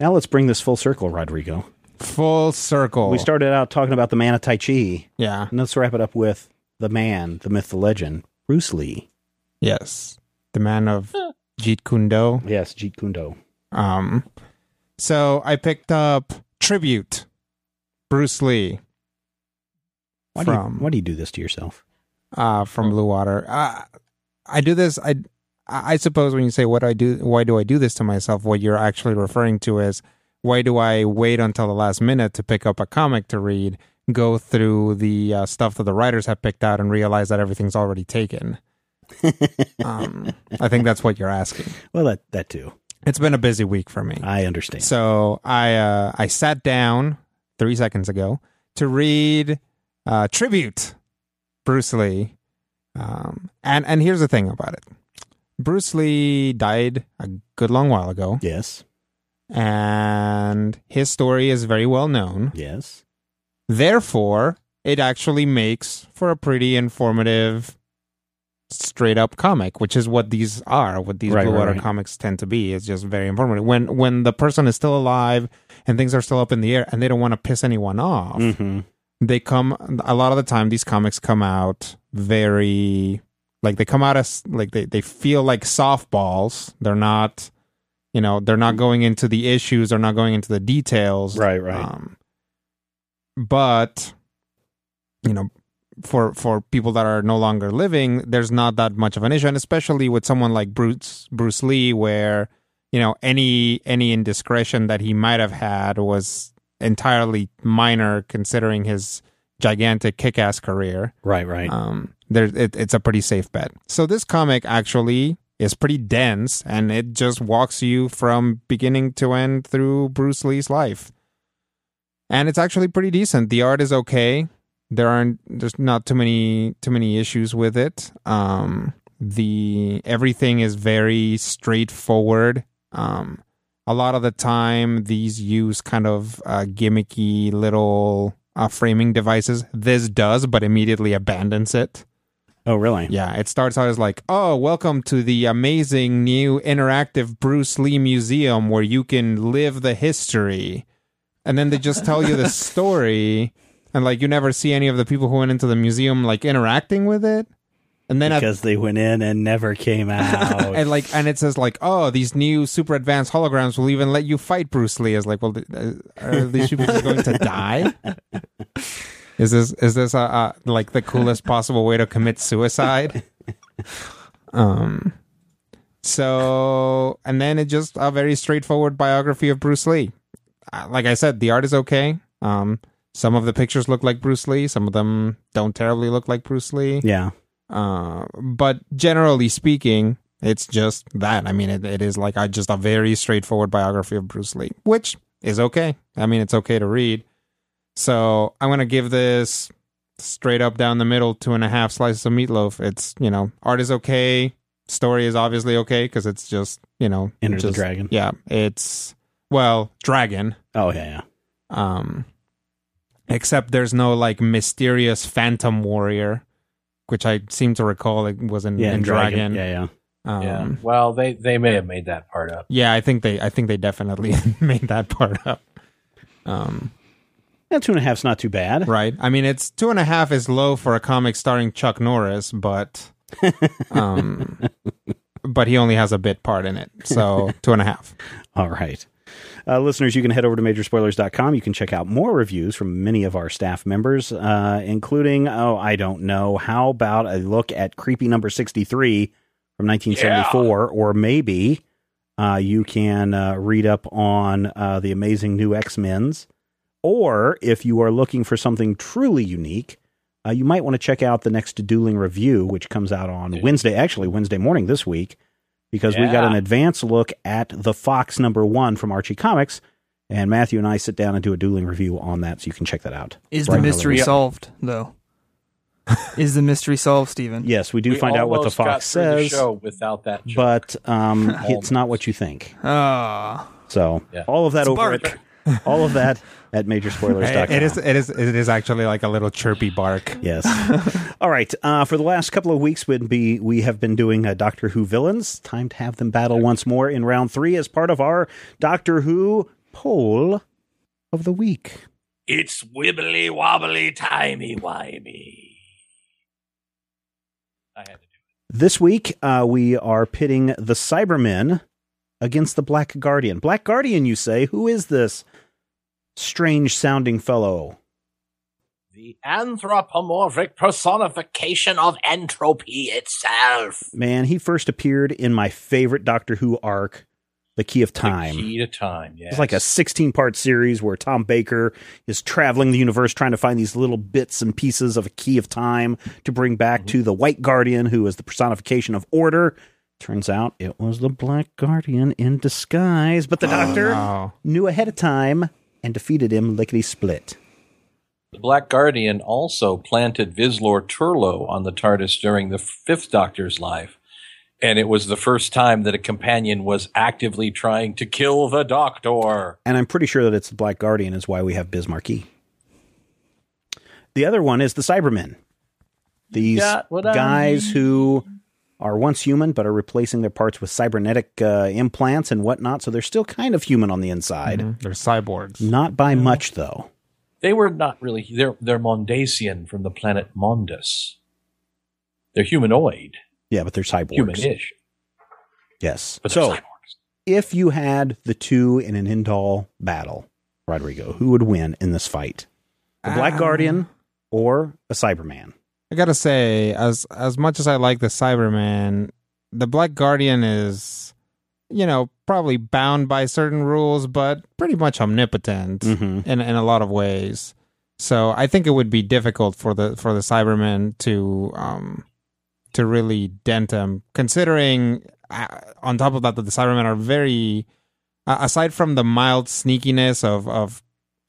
Now let's bring this full circle, Rodrigo. Full circle. We started out talking about the man of Tai Chi, Yeah. and let's wrap it up with the man, the myth, the legend, Bruce Lee. Yes. The man of Jeet Kune Do. Yes, Jeet Kune Do. Um, so I picked up Tribute, Bruce Lee Why do, you, From- why do you do this to yourself? uh, from Bluewater. Uh, I do this. I I suppose when you say what do I do, why do I do this to myself? What you're actually referring to is why do I wait until the last minute to pick up a comic to read? Go through the uh, stuff that the writers have picked out and realize that everything's already taken. [LAUGHS] um, I think that's what you're asking. Well, that that too. It's been a busy week for me. I understand. So I uh, I sat down three seconds ago to read uh, tribute Bruce Lee, um, and and here's the thing about it: Bruce Lee died a good long while ago, yes, and his story is very well known. yes. Therefore, it actually makes for a pretty informative, straight up comic, which is what these are. What these Right, Blue right, Water right. comics tend to be. It's just very informative. When when the person is still alive and things are still up in the air, and they don't want to piss anyone off, hmm they come. A lot of the time, these comics come out very like they come out as like they they feel like softballs. They're not. You know, they're not going into the issues. They're not going into the details. Right, right. Um, but you know, for for people that are no longer living, there's not that much of an issue, and especially with someone like Bruce Bruce Lee, where you know any any indiscretion that he might have had was entirely minor, considering his gigantic kick-ass career right, right. um, there it, it's a pretty safe bet. So this comic actually is pretty dense, and it just walks you from beginning to end through Bruce Lee's life, and it's actually pretty decent. The art is okay. There aren't there's not too many too many issues with it. Um, the everything is very straightforward. Um, a lot of the time, these use kind of uh, gimmicky little uh, framing devices. This does, but immediately abandons it. oh, really? Yeah, it starts out as like, oh, welcome to the amazing new interactive Bruce Lee Museum where you can live the history. And then they just tell you the story, and like you never see any of the people who went into the museum like interacting with it. And then Because they went in and never came [LAUGHS] out. and like and it says like oh these new super advanced holograms will even let you fight bruce lee. Is like well uh, are these people going to [LAUGHS] die? Is this is this a, a, like the coolest possible way to commit suicide? [LAUGHS] Um so and then it just a very straightforward biography of bruce lee. Uh, like i said the art is okay. Um some of the pictures look like bruce lee some of them don't terribly look like bruce lee yeah. uh, but generally speaking, it's just that. I mean, it, it is like just a very straightforward biography of Bruce Lee, which is okay. I mean, it's okay to read. So I'm gonna give this straight up down the middle two and a half slices of meatloaf. It's you know, art is okay, story is obviously okay because it's just you know, Enter the Dragon. Yeah, it's well, dragon. Oh, yeah, yeah. Um, except there's no like mysterious phantom warrior, which I seem to recall it was in, Yeah, in and Dragon. Yeah, yeah. Um, Yeah. yeah. Well, they they may have made that part up. Yeah, I think they I think they definitely [LAUGHS] made that part up. Um, Yeah, two and a half's not too bad. right. I mean, it's two and a half is low for a comic starring Chuck Norris, but [LAUGHS] um, but he only has a bit part in it, so two and a half. All right. Uh, listeners, you can head over to majorspoilers.com. You can check out more reviews from many of our staff members, uh, including, oh, I don't know, how about a look at Creepy Number 63 from 1974? Or maybe uh, you can uh, read up on uh, the amazing new X Men's Or if you are looking for something truly unique, uh, you might want to check out the next dueling review, which comes out on Wednesday, actually Wednesday morning this week, because we got an advance look at the Fox number one from Archie Comics. And Matthew and I sit down and do a dueling review on that, so you can check that out. Is Bright the mystery solved though? [LAUGHS] Is the mystery solved, Stephen? Yes, we do We find out what the almost got Fox through the says, show without that. joke. but um, [LAUGHS] it's not what you think. Ah, So Yeah. all of that over bark. at [LAUGHS] all of that at majorspoilers.com. It is. It is. It is actually like a little chirpy bark. Yes. [LAUGHS] All right. Uh, for the last couple of weeks, would be we have been doing uh, Doctor Who villains. Time to have them battle once more in round three as part of our Doctor Who poll of the week. it's wibbly wobbly, timey wimey. I had to do it. This week, uh, we are pitting the Cybermen against the Black Guardian. Black Guardian, you say? Who is this strange sounding fellow? The anthropomorphic personification of entropy itself. Man, he first appeared in my favorite Doctor Who arc, The Key of The Time. key to time. Yes. It's like a 16 part series where Tom Baker is traveling the universe trying to find these little bits and pieces of a key of time to bring back Mm-hmm. to the White Guardian, who is the personification of order. Turns out it was the Black Guardian in disguise, but the Doctor Oh, knew ahead of time and defeated him lickety split. The Black Guardian also planted Vislor Turlough on the TARDIS during the fifth Doctor's life. And it was the first time that a companion was actively trying to kill the Doctor. And I'm pretty sure that it's the Black Guardian is why we have Bismarcky. The other one is the Cybermen. These got what I guys who are once human but are replacing their parts with cybernetic uh, implants and whatnot, so they're still kind of human on the inside. they're cyborgs. Not by much, though. They were not really, they're, they're Mondasian from the planet Mondas. They're humanoid, Yeah, but they're cyborgs. human-ish, Yes. but So, cyborgs. if you had the two in an Indal battle, Rodrigo, who would win in this fight? The Black Ah. Guardian or a Cyberman? I gotta say, as as much as I like the Cyberman, the Black Guardian is, you know, probably bound by certain rules, but pretty much omnipotent Mhm. in in a lot of ways. So I think it would be difficult for the for the Cybermen to um to really dent him, considering uh, on top of that that the Cybermen are very, uh, aside from the mild sneakiness of of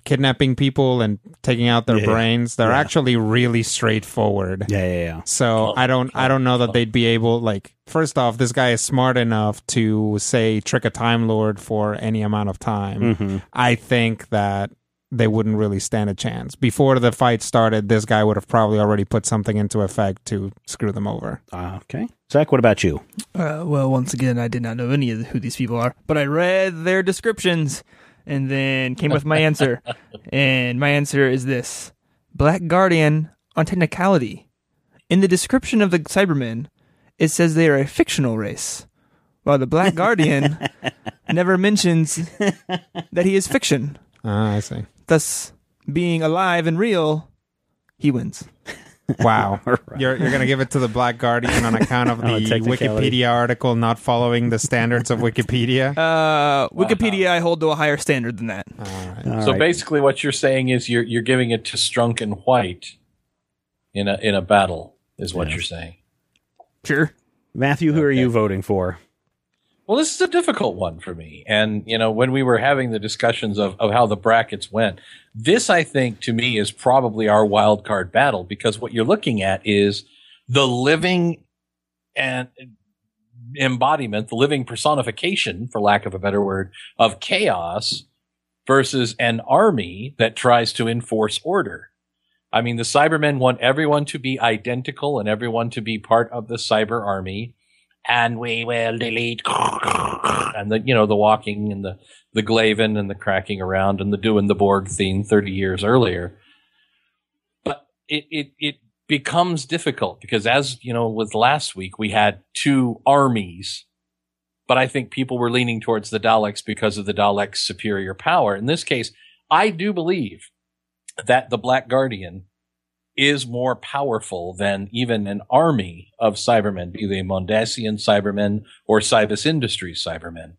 kidnapping people and taking out their Yeah. brains, they're Yeah. actually really straightforward. Yeah, yeah, yeah. So Clump, I don't I don't know that clump. they'd be able like first off this guy is smart enough to say trick a time lord for any amount of time. Mhm. I think that they wouldn't really stand a chance. Before the fight started, this guy would have probably already put something into effect to screw them over. Uh, okay. Zach, what about you? Uh, well, once again, I did not know any of who these people are, but I read their descriptions and then came with my answer. [LAUGHS] and my answer is this Black Guardian on technicality. In the description of the Cybermen, it says they are a fictional race, while the Black Guardian [LAUGHS] never mentions that he is fiction. Ah, I see. Thus, being alive and real, he wins. Wow. [LAUGHS] You're you're gonna give it to the Black Guardian on account of [LAUGHS] the technicality. Wikipedia article not following the standards of Wikipedia. [LAUGHS] Uh, Wikipedia, I hold to a higher standard than that. All right. All so right. basically, what you're saying is you're you're giving it to Strunk and White in a in a battle, is what Yes. you're saying. Sure. Matthew, who are you voting for? Well, this is a difficult one for me. And, you know, when we were having the discussions of, of how the brackets went, this, I think, to me, is probably our wild card battle because what you're looking at is the living and embodiment, the living personification, for lack of a better word, of chaos versus an army that tries to enforce order. I mean, the Cybermen want everyone to be identical and everyone to be part of the cyber army and we will delete and the you know the walking and the the glavin and the cracking around and the doing the borg theme 30 years earlier. But it it it becomes difficult because as you know with last week we had two armies but i think people were leaning towards the daleks because of the daleks superior power. In this case i do believe that the black guardian is more powerful than even an army of Cybermen, be they Mondasian Cybermen or Cybus Industries Cybermen.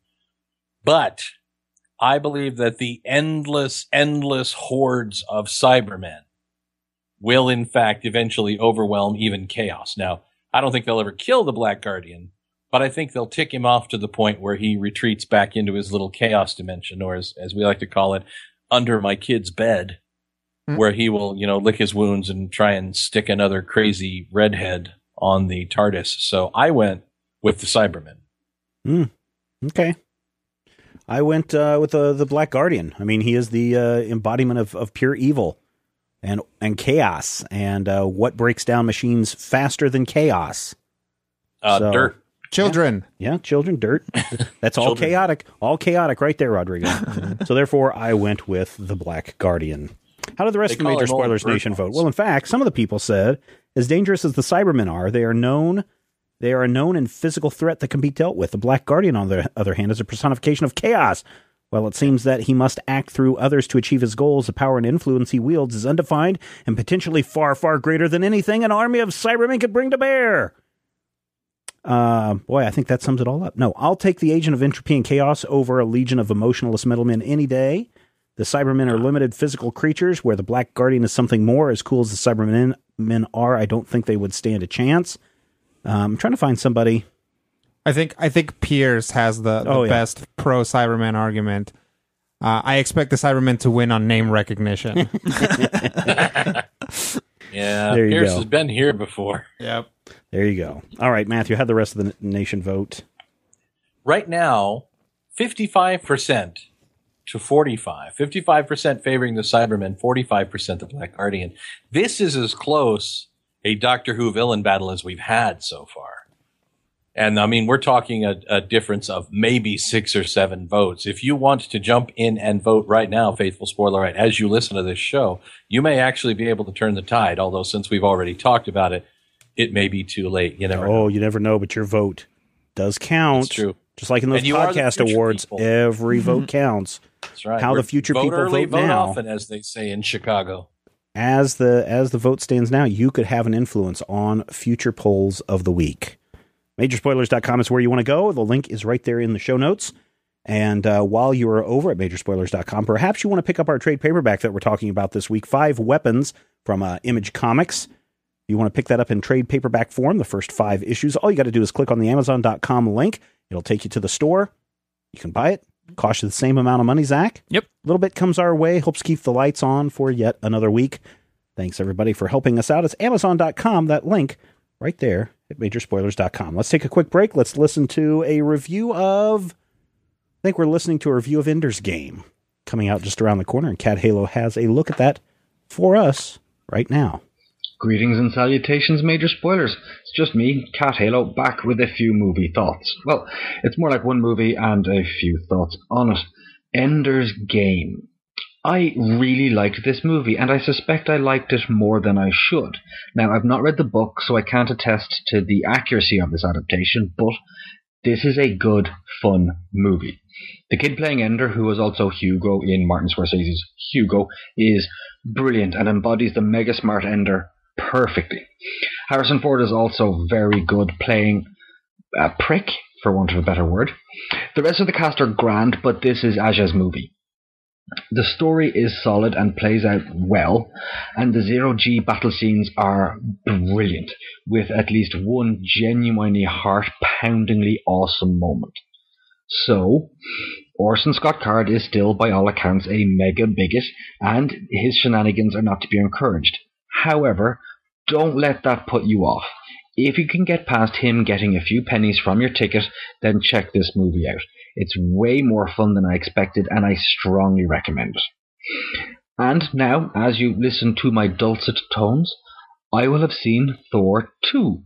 But I believe that the endless, endless hordes of Cybermen will in fact eventually overwhelm even chaos. Now, I don't think they'll ever kill the Black Guardian, but I think they'll tick him off to the point where he retreats back into his little chaos dimension, or as, as we like to call it, under my kid's bed, Hmm. where he will, you know, lick his wounds and try and stick another crazy redhead on the TARDIS. So I went with the Cybermen. Okay. I went uh, with the the Black Guardian. I mean, he is the uh, embodiment of, of pure evil and and chaos. And uh, what breaks down machines faster than chaos? Uh, So- Dirt. Children. Yeah, children, dirt. [LAUGHS] That's all Children. chaotic. All chaotic right there, Rodrigo. [LAUGHS] so therefore, I went with the Black Guardian. How did the rest They of the Major Spoilers Nation vote? Well, in fact, some of the people said, as dangerous as the Cybermen are, they are known. They are a known and physical threat that can be dealt with. The Black Guardian, on the other hand, is a personification of chaos. While it seems that he must act through others to achieve his goals, the power and influence he wields is undefined and potentially far, far greater than anything an army of Cybermen could bring to bear. Uh, boy, I think that sums it all up. No, I'll take the agent of entropy and chaos over a legion of emotionless middlemen any day. The Cybermen are limited physical creatures, where the Black Guardian is something more. As cool as the Cybermen men are, I don't think they would stand a chance. Um, I'm trying to find somebody. I think I think Pierce has the, the Oh, yeah. best pro Cyberman argument. Uh, I expect the Cybermen to win on name recognition. [LAUGHS] Yeah, [LAUGHS] There you Pierce go. has been here before. yep. There you go. All right, Matthew, had the rest of the nation vote. Right now, 55% to 45. 55% favoring the Cybermen, 45% the Black Guardian. This is as close a Doctor Who villain battle as we've had so far. And I mean, we're talking a, a difference of maybe six or seven votes. If you want to jump in and vote right now, Faithful Spoiler Right, as you listen to this show, you may actually be able to turn the tide. Although since we've already talked about it, it may be too late. You never oh, know. Oh, you never know, but your vote does count. It's true. Just like in those And you are the podcast awards, people. every vote counts. That's right. how the We're- future vote people early, vote vote now. often, as they say in Chicago. as the as the vote stands now, you could have an influence on future polls of the week. Majorspoilers.com is where you want to go. The link is right there in the show notes. And uh, while you are over at Majorspoilers.com, perhaps you want to pick up our trade paperback that we're talking about this week, Five Weapons from uh, Image Comics. You want to pick that up in trade paperback form, the first five issues. All you got to do is click on the Amazon.com link. It'll take you to the store. You can buy it. Cost you the same amount of money, Zach. Yep. A little bit comes our way, helps keep the lights on for yet another week. Thanks everybody for helping us out. It's Amazon.com, that link right there at Majorspoilers.com. Let's take a quick break. Let's listen to a review of I think we're listening to a review of Ender's Game coming out just around the corner, and Cat Halo has a look at that for us right now. Greetings and salutations, major spoilers. It's just me, Cat Halo, back with a few movie thoughts. Well, it's more like one movie and a few thoughts on it. Ender's Game. I really liked this movie, and I suspect I liked it more than I should. Now, I've not read the book, so I can't attest to the accuracy of this adaptation, but this is a good, fun movie. The kid playing Ender, who was also Hugo in Martin Scorsese's Hugo, is brilliant and embodies the mega smart Ender perfectly. Harrison Ford is also very good playing a prick, for want of a better word. The rest of the cast are grand, but this is Asa's movie. The story is solid and plays out well, and the zero G battle scenes are brilliant, with at least one genuinely heart poundingly awesome moment. So, Orson Scott Card is still, by all accounts, a mega bigot, and his shenanigans are not to be encouraged. However, don't let that put you off. If you can get past him getting a few pennies from your ticket, then check this movie out. It's way more fun than I expected, and I strongly recommend it. And now, as you listen to my dulcet tones, I will have seen Thor 2.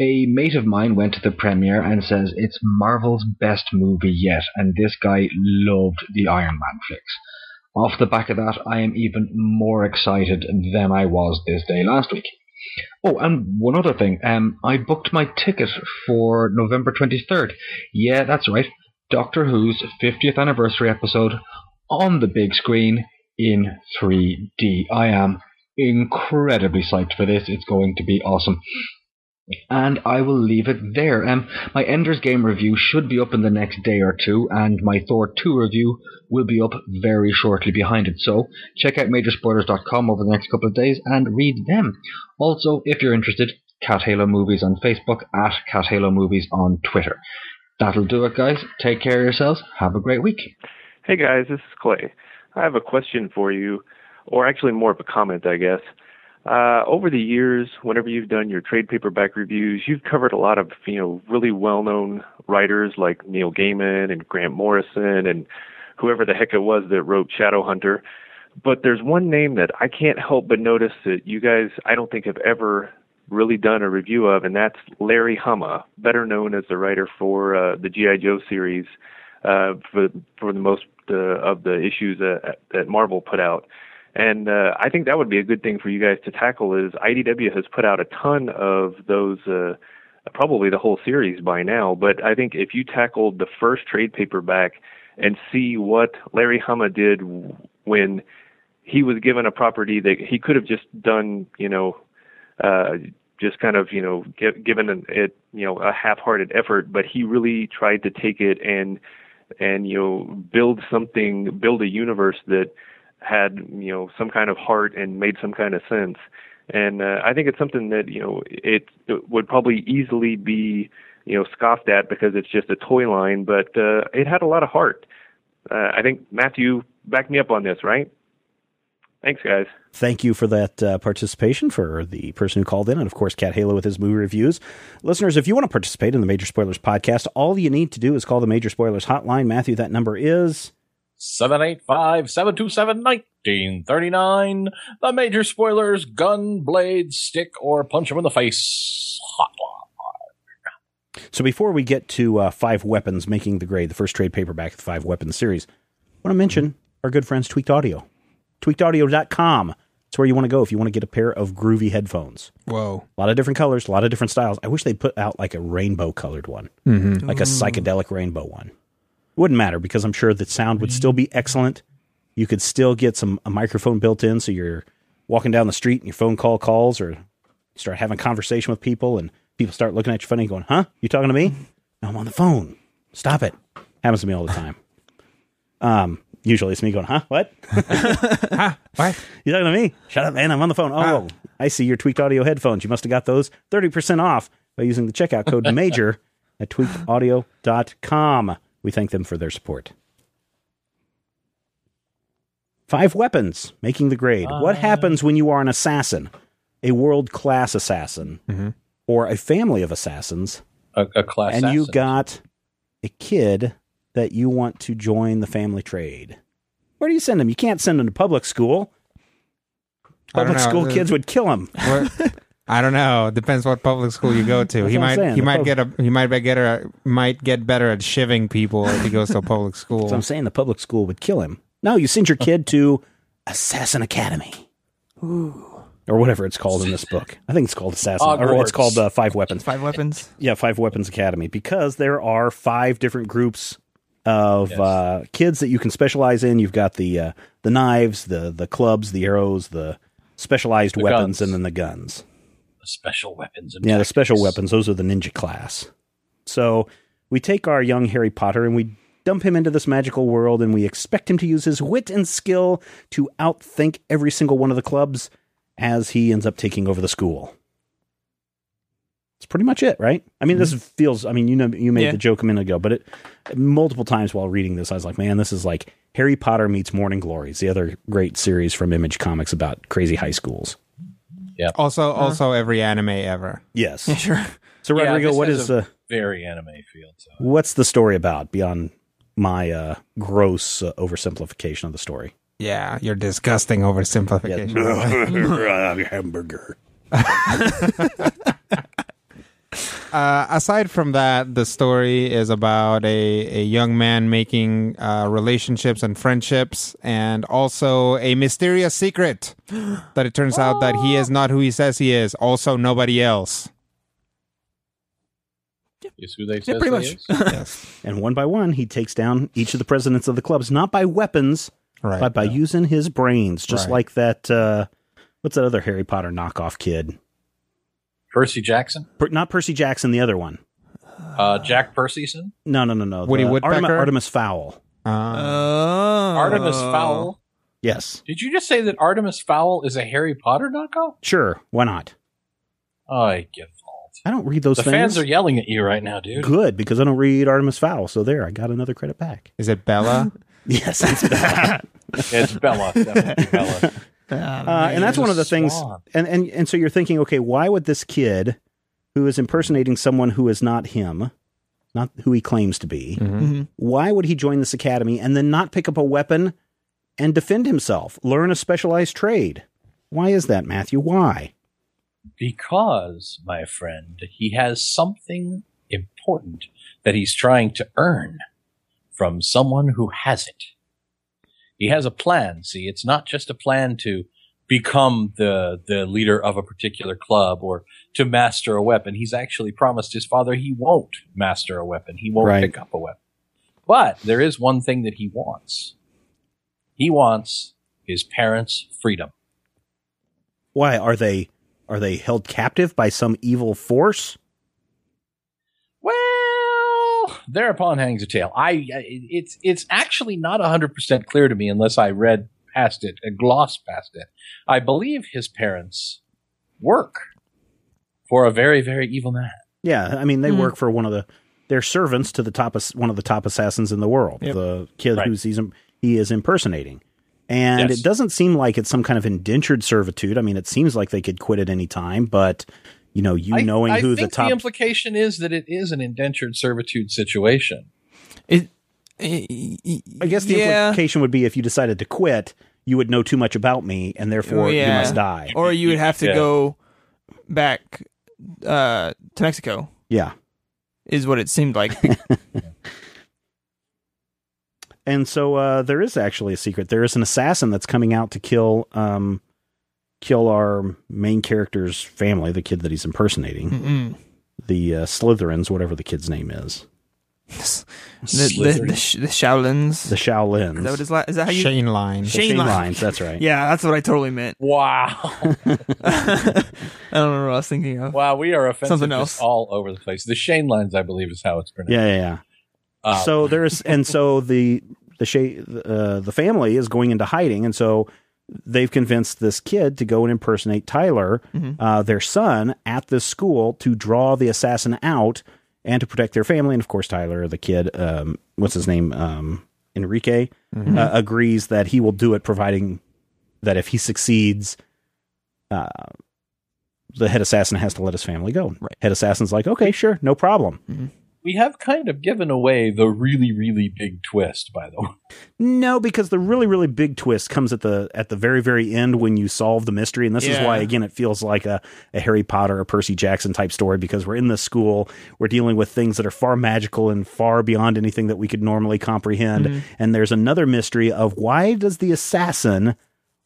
A mate of mine went to the premiere and says it's Marvel's best movie yet, and this guy loved the Iron Man flicks. Off the back of that, I am even more excited than I was this day last week. Oh, and one other thing. Um, I booked my ticket for November 23rd. Yeah, that's right. Doctor Who's 50th anniversary episode on the big screen in 3D. I am incredibly psyched for this. It's going to be awesome. And I will leave it there. Um, my Ender's Game review should be up in the next day or two, and my Thor 2 review will be up very shortly behind it. So check out majorspoilers.com over the next couple of days and read them. Also, if you're interested, Cat Halo Movies on Facebook, at Cat Halo Movies on Twitter. That'll do it, guys. Take care of yourselves. Have a great week. Hey guys, this is Clay. I have a question for you, or actually more of a comment, I guess. Uh, over the years, whenever you've done your trade paperback reviews, you've covered a lot of you know really well-known writers like Neil Gaiman and Grant Morrison and whoever the heck it was that wrote Shadowhunter. But there's one name that I can't help but notice that you guys I don't think have ever really done a review of, and that's Larry Hama, better known as the writer for uh, the GI Joe series uh, for for the most uh, of the issues that, that Marvel put out. And uh, I think that would be a good thing for you guys to tackle. Is IDW has put out a ton of those, uh, probably the whole series by now. But I think if you tackled the first trade paperback and see what Larry Hama did when he was given a property that he could have just done, you know, uh, just kind of, you know, given an, it, you know, a half-hearted effort, but he really tried to take it and and you know build something, build a universe that had you know some kind of heart and made some kind of sense. And uh, I think it's something that you know it, it would probably easily be you know scoffed at because it's just a toy line, but uh, it had a lot of heart. Uh, I think Matthew backed me up on this, right? Thanks, guys. Thank you for that uh, participation for the person who called in, and of course, Cat Halo with his movie reviews. Listeners, if you want to participate in the Major Spoilers podcast, all you need to do is call the Major Spoilers hotline. Matthew, that number is 785 727 1939. The major spoilers gun, blade, stick, or punch him in the face. Hotline. So before we get to uh, Five Weapons Making the Grade, the first trade paperback of the Five Weapons series, I want to mention our good friends Tweaked Audio. TweakedAudio.com. It's where you want to go if you want to get a pair of groovy headphones. Whoa. A lot of different colors, a lot of different styles. I wish they put out like a rainbow colored one, mm-hmm. like a psychedelic rainbow one. Wouldn't matter because I'm sure the sound would still be excellent. You could still get some a microphone built in, so you're walking down the street and your phone call calls, or you start having conversation with people, and people start looking at you funny, going, "Huh? You talking to me? [LAUGHS] No, I'm on the phone. Stop it." Happens to me all the time. Um, usually it's me going, "Huh? What? [LAUGHS] [LAUGHS] huh? What? You talking to me? Shut up, man! I'm on the phone." Oh, I see your tweaked audio headphones. You must have got those thirty percent off by using the checkout code Major at tweakedaudio.com. We thank them for their support. Five weapons making the grade. Uh, what happens when you are an assassin, a world class assassin, mm-hmm. or a family of assassins, a, a class, and you got a kid that you want to join the family trade? Where do you send them? You can't send them to public school. Public school kids would kill him. [LAUGHS] I don't know. Depends what public school you go to. he might he might pub- get a he might get a might get better at shiving people if he goes to a public [LAUGHS] school. so I'm saying the public school would kill him. No, you send your kid to Assassin Academy. Ooh. Or whatever it's called in this book. I think it's called Assassin. Hogwarts. Or it's called uh, Five Weapons. Five Weapons? Yeah, Five Weapons Academy. Because there are five different groups of yes. uh, kids that you can specialize in. You've got the uh, the knives, the the clubs, the arrows, the specialized the weapons, guns. and then the guns. The special weapons. yeah, tactics. the special weapons. Those are the ninja class. So we take our young Harry Potter and we dump him into this magical world, and we expect him to use his wit and skill to outthink every single one of the clubs as he ends up taking over the school. It's pretty much it, right? I mean, mm-hmm. this feels. I mean, you know, you made yeah. the joke a minute ago, but it multiple times while reading this, I was like, man, this is like Harry Potter meets Morning Glories, the other great series from Image Comics about crazy high schools. Yeah. Also, uh-huh. also every anime ever. Yes. Yeah, [LAUGHS] sure. So, Rodrigo, yeah, what is a uh, very anime feel? So. What's the story about beyond my uh, gross uh, oversimplification of the story? Yeah, your disgusting oversimplification. [LAUGHS] Hamburger. [LAUGHS] Uh, aside from that, the story is about a, a young man making uh, relationships and friendships, and also a mysterious secret that it turns out that he is not who he says he is. Also, nobody else. Is who they yeah, pretty much. [LAUGHS] yes. And one by one, he takes down each of the presidents of the clubs, not by weapons, right, but by yeah. using his brains, just right. like that. Uh, what's that other Harry Potter knockoff kid? Percy Jackson, Per- not Percy Jackson, the other one. uh, Jack Percyson, No, no, no, no. Woody the Woodpecker? Artemis, Artemis Fowl. Uh, Oh. Artemis Fowl. Yes, Did you just say that Artemis Fowl is a Harry Potter knockoff? sure. Why not? I get fault. I don't read those The things. fans are yelling at you right now, dude. good because I don't read Artemis Fowl. So there, I got another credit back. is it Bella? [LAUGHS] Yes, it's bad. [LAUGHS] It's Bella, definitely Bella. [LAUGHS] uh, and that's one of the things. Swan. And, and and so you're thinking, okay, why would this kid, who is impersonating someone who is not him, not who he claims to be, Mhm. why would he join this academy and then not pick up a weapon and defend himself, learn a specialized trade? Why is that, Matthew? Why? Because, my friend, he has something important that he's trying to earn from someone who has it. He has a plan. See, it's not just a plan to become the, the leader of a particular club or to master a weapon. He's actually promised his father he won't master a weapon. He won't Right. pick up a weapon. But there is one thing that he wants. He wants his parents' freedom. Why are they are they held captive by some evil force? Well, thereupon hangs a tale. I it's it's actually not hundred percent clear to me unless I read past it, a gloss past it. I believe his parents work for a very very evil man. Yeah, I mean they Hmm. work for one of the they're servants to the top one of the top assassins in the world, Yep. the kid Right. who's he's, he is impersonating. And Yes. it doesn't seem like it's some kind of indentured servitude. I mean, it seems like they could quit at any time, but you know, you I- knowing I who the think top the implication is that it is an indentured servitude situation. It, I guess the yeah. implication would be if you decided to quit, you would know too much about me and therefore you must die. or you would have to Yeah. go back uh, to Mexico. Yeah. Is what it seemed like. [LAUGHS] [LAUGHS] And so uh, there is actually a secret. There is an assassin that's coming out to kill um, kill our main character's family, the kid that he's impersonating, Mm-mm. the uh, Slytherins, whatever the kid's name is, [LAUGHS] the, the, the, sh- the Shaolins. the Shaolins, is that what his la- is that how you? Shane line. Shane Shane Lines. lines. That's right. Yeah, that's what I totally meant. Wow. [LAUGHS] [LAUGHS] I don't know what I was thinking of. wow, we are offensive Something just else. all over the place. The Shane lines, I believe, is how it's pronounced. Yeah, yeah, yeah. Uh, so there's and so the the Sha- uh, the family is going into hiding, and so they've convinced this kid to go and impersonate Tyler, Mhm. uh, their son, at this school to draw the assassin out and to protect their family. And of course, Tyler, the kid, um, what's his name, um, Enrique, uh, agrees that he will do it, providing that if he succeeds. Uh, the head assassin has to let his family go. Right. Head assassin's like, okay, sure, no problem. We have kind of given away the really, really big twist, by the way. No, because the really, really big twist comes at the at the very, very end when you solve the mystery, and this is why again it feels like a, a Harry Potter or Percy Jackson type story because we're in this school, we're dealing with things that are far magical and far beyond anything that we could normally comprehend, mm-hmm. and there's another mystery of why does the assassin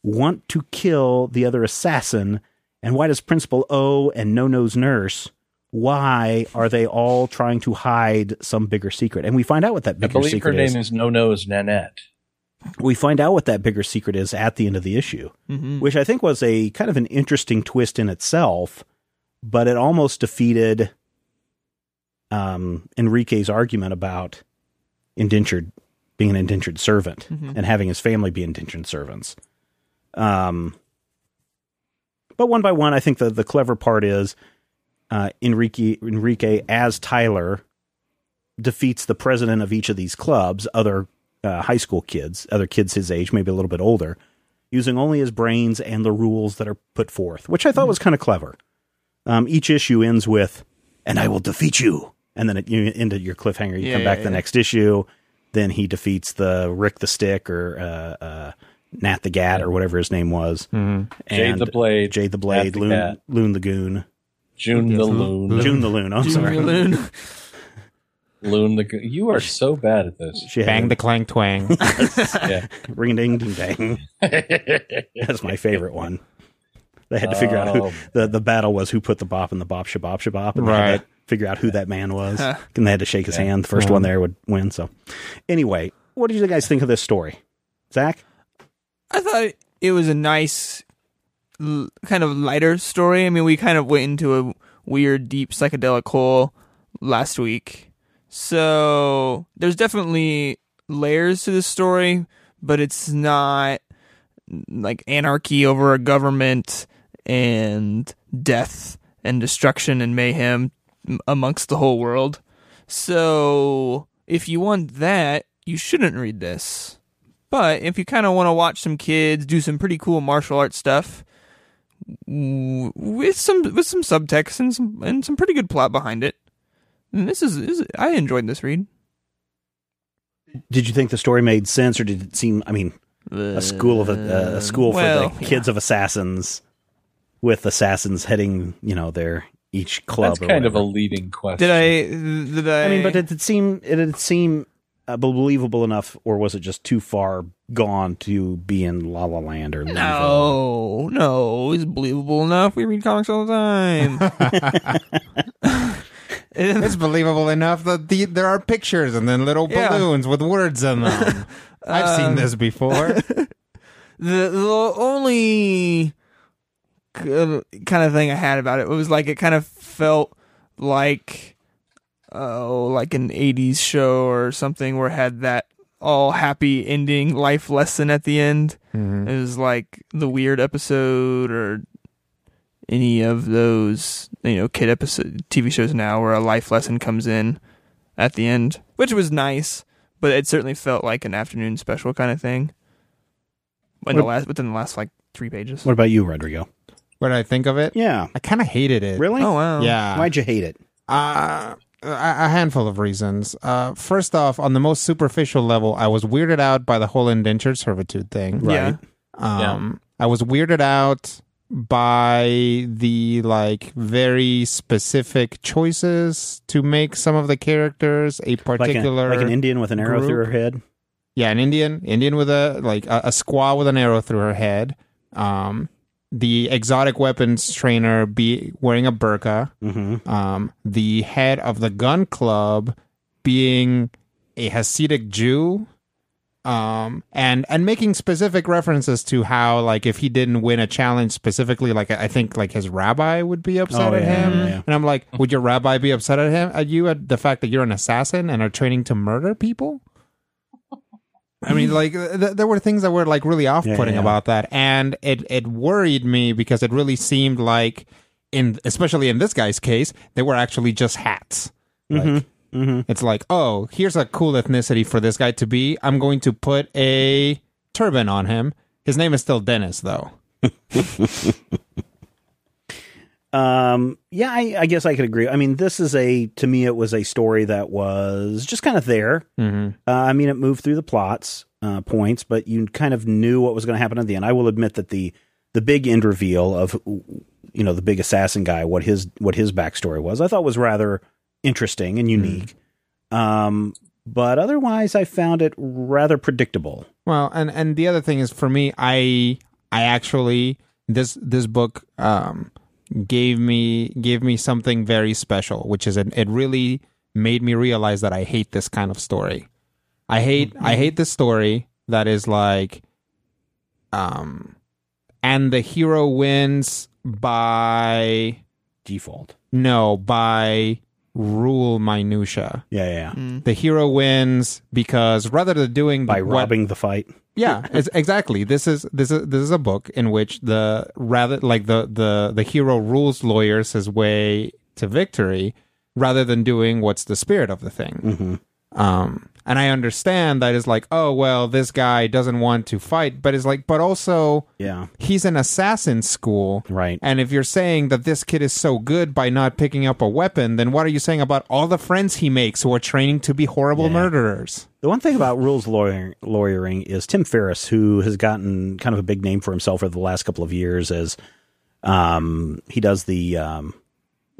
want to kill the other assassin, and why does Principal O and No Nose Nurse why are they all trying to hide some bigger secret? And we find out what that bigger secret is. I believe her name is is No Nose Nanette. we find out what that bigger secret is at the end of the issue, Mhm. which I think was a kind of an interesting twist in itself, but it almost defeated um, Enrique's argument about indentured being an indentured servant Mhm. and having his family be indentured servants. Um, but one by one, I think the the clever part is uh, Enrique Enrique as Tyler defeats the president of each of these clubs, other uh, high school kids, other kids his age, maybe a little bit older, using only his brains and the rules that are put forth, which I thought was kind of clever. Um, each issue ends with, "And I will defeat you," and then it, you into your cliffhanger. You Yeah, come back yeah, the yeah. next issue, then he defeats the Rick the Stick or uh, uh, Nat the Gat or whatever his name was, Mhm. Jade the Blade. Jade the Blade, the Loon. Loon the Goon, June the Loon. June the Loon. I'm sorry, Loon. [LAUGHS] Loon the Go- You are so bad at this. She had Bang the clang twang. [LAUGHS] Yeah. ring a ding ding dang. [LAUGHS] That's my favorite one. They had to figure out who Oh. the, the battle was who put the bop in the bop shabop shabop and they had Right. to figure out who that man was. Huh. and they had to shake his Yeah. hand. The first one there would win. So anyway, what did you guys think of this story? Zach? I thought it was a nice l- kind of lighter story. I mean, we kind of went into a weird, deep psychedelic hole last week. So there's definitely layers to this story, but it's not like anarchy over a government and death and destruction and mayhem amongst the whole world. So if you want that, you shouldn't read this. But if you kind of want to watch some kids do some pretty cool martial arts stuff with some with some subtext and some and some pretty good plot behind it, then this is, is I enjoyed this read. Did you think the story made sense, or did it seem? I mean, a school of a, a uh, school well, for the kids of assassins, with assassins heading, you know, their each club. That's or kind of a leading question. Did I? Did I? I mean, but did it seem? Did it seem uh, believable enough, or was it just too far gone to be in La La Land or Leaville? no, no, it's believable enough. We read comics all the time. [LAUGHS] It's believable enough that the, there are pictures and then little Yeah. balloons with words in them. [LAUGHS] I've seen this before. [LAUGHS] the the only kind of thing I had about it was like it kind of felt like oh like an 80s show or something where it had that all happy ending life lesson at the end. Mhm. It was like the weird episode or any of those you know kid episode TV shows now where a life lesson comes in at the end, which was nice, but it certainly felt like an afternoon special kind of thing. In the last within the last like three pages. What about you, Rodrigo? What did I think of it? Yeah, I kind of hated it. really? Oh wow! Yeah. Why'd you hate it? Uh, a a handful of reasons. Uh, first off, on the most superficial level, I was weirded out by the whole indentured servitude thing. Yeah. Um, I was weirded out by the like very specific choices to make some of the characters a Like, a, particular like an Indian with an arrow through her head. yeah an Indian Indian with a like a, a squaw with an arrow through her head. Um, the exotic weapons trainer be wearing a burqa Mm-hmm. um, the head of the gun club being a Hasidic Jew, um, and and making specific references to how like if he didn't win a challenge specifically, like I think like his rabbi would be upset Oh, at yeah, him, yeah, yeah. and I'm like, would your rabbi be upset at him at you at the fact that you're an assassin and are training to murder people? I mean, like th- there were things that were like really off-putting Yeah, yeah. about that, and it it worried me because it really seemed like, in especially in this guy's case, they were actually just hats. Like, Mm-hmm. it's like, oh, here's a cool ethnicity for this guy to be. I'm going to put a turban on him. His name is still Dennis, though. [LAUGHS] Um, yeah, I, I guess I could agree. I mean, this is a to me, it was a story that was just kind of there. Mm-hmm. Uh, I mean, it moved through the plots uh, points, but you kind of knew what was going to happen at the end. I will admit that the the big end reveal of you know the big assassin guy, what his what his backstory was, I thought was rather interesting and unique. Um, but otherwise, I found it rather predictable. Well, and and the other thing is for me, I I actually this this book um gave me gave me something very special, which is it, it really made me realize that I hate this kind of story. I hate I hate this story that is like um and the hero wins by Default. no, by rule minutia. Yeah, yeah. yeah. The hero wins because rather than doing By what- robbing the fight. [LAUGHS] yeah, it's, exactly. This is this is this is a book in which the rather like the the the hero rules lawyers his way to victory rather than doing what's the spirit of the thing. Mm-hmm. Um, and I understand that is like, oh well, this guy doesn't want to fight, but it's like, but also Yeah, he's an assassin school, right. and if you're saying that this kid is so good by not picking up a weapon, then what are you saying about all the friends he makes who are training to be horrible Yeah. murderers? The one thing about rules lawyer, lawyering is Tim Ferriss, who has gotten kind of a big name for himself over the last couple of years, as um, he does the um,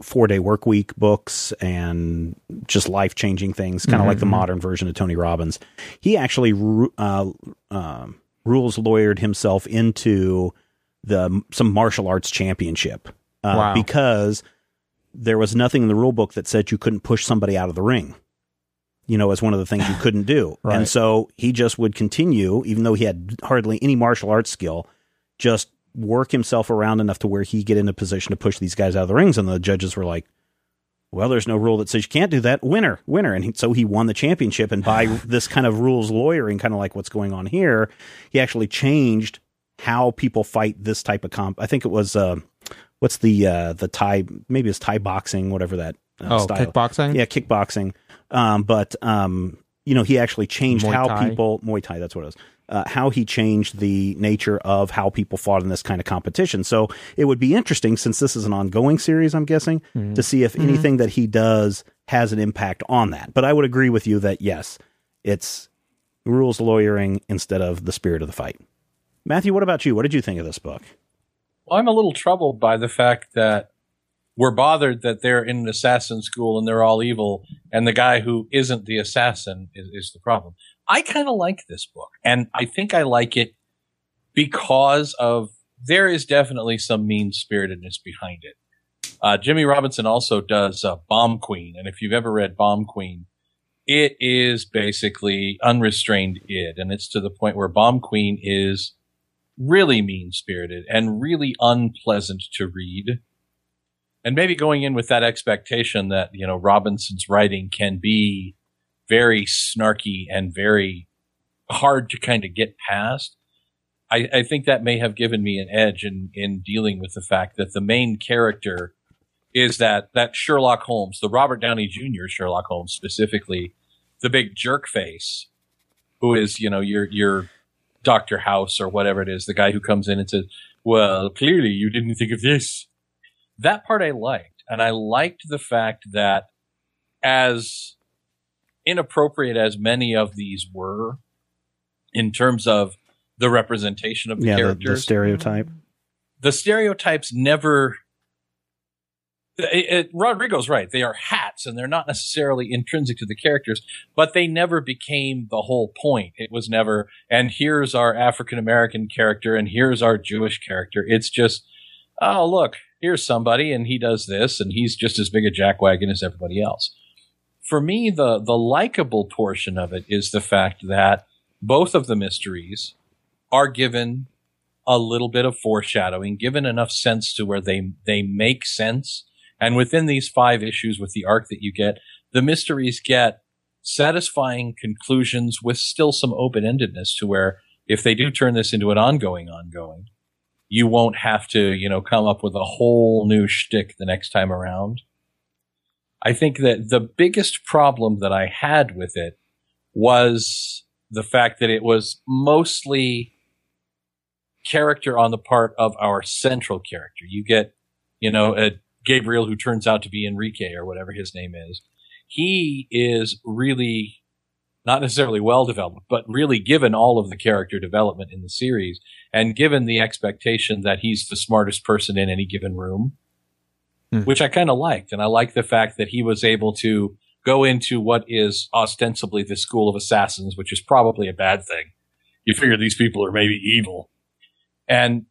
four day work week books and just life changing things, kind of like the modern version of Tony Robbins. He actually uh, um rules lawyered himself into the some martial arts championship uh, Wow. because there was nothing in the rule book that said you couldn't push somebody out of the ring you know, as one of the things you [SIGHS] couldn't do. Right. And so he just would continue, even though he had hardly any martial arts skill, just work himself around enough to where he get in a position to push these guys out of the rings. And the judges were like, well, there's no rule that says you can't do that. Winner, winner. And he, so he won the championship. And by [SIGHS] this kind of rules lawyering, kind of like what's going on here, he actually changed how people fight this type of comp. I think it was, uh, what's the, uh, the Thai, maybe it's Thai boxing, whatever that uh, Oh, style. kickboxing. Yeah, kickboxing. Um, but, um, you know, he actually changed how people, Muay Thai, that's what it was. Uh, how he changed the nature of how people fought in this kind of competition. So it would be interesting, since this is an ongoing series, I'm guessing, Mm-hmm. to see if anything that he does has an impact on that. But I would agree with you that yes, it's rules lawyering instead of the spirit of the fight. Matthew, what about you? What did you think of this book? Well, I'm a little troubled by the fact that we're bothered that they're in an assassin school and they're all evil, and the guy who isn't the assassin is, is the problem. I kind of like this book, and I think I like it because of there is definitely some mean spiritedness behind it. Uh, Jimmie Robinson also does uh, Bomb Queen, and if you've ever read Bomb Queen, it is basically unrestrained id, and it's to the point where Bomb Queen is really mean spirited and really unpleasant to read. And maybe going in with that expectation that, you know, Robinson's writing can be very snarky and very hard to kind of get past. I, I think that may have given me an edge in, in dealing with the fact that the main character is that, that Sherlock Holmes, the Robert Downey Jr. Sherlock Holmes specifically, the big jerk face, who is, you know, your, your Dr. House or whatever it is, the guy who comes in and says, well, clearly you didn't think of this. That part I liked. And I liked the fact that as inappropriate as many of these were in terms of the representation of the yeah, the, characters, the stereotype. the stereotypes never. It, it, Rodrigo's right. They are hats, and they're not necessarily intrinsic to the characters, but they never became the whole point. It was never, and here's our African American character, and here's our Jewish character. It's just, oh look, here's somebody, and he does this, and he's just as big a jackwagon as everybody else. For me, the the likable portion of it is the fact that both of the mysteries are given a little bit of foreshadowing, given enough sense to where they they make sense. And within these five issues with the arc that you get, the mysteries get satisfying conclusions with still some open endedness to where if they do turn this into an ongoing ongoing, you won't have to, you know, come up with a whole new shtick the next time around. I think that the biggest problem that I had with it was the fact that it was mostly character on the part of our central character. You get, you know, a Gabriel who turns out to be Enrique or whatever his name is. He is really not necessarily well developed, but really given all of the character development in the series and given the expectation that he's the smartest person in any given room, Hmm. which I kind of liked. And I like the fact that he was able to go into what is ostensibly the school of assassins, which is probably a bad thing. You figure these people are maybe evil and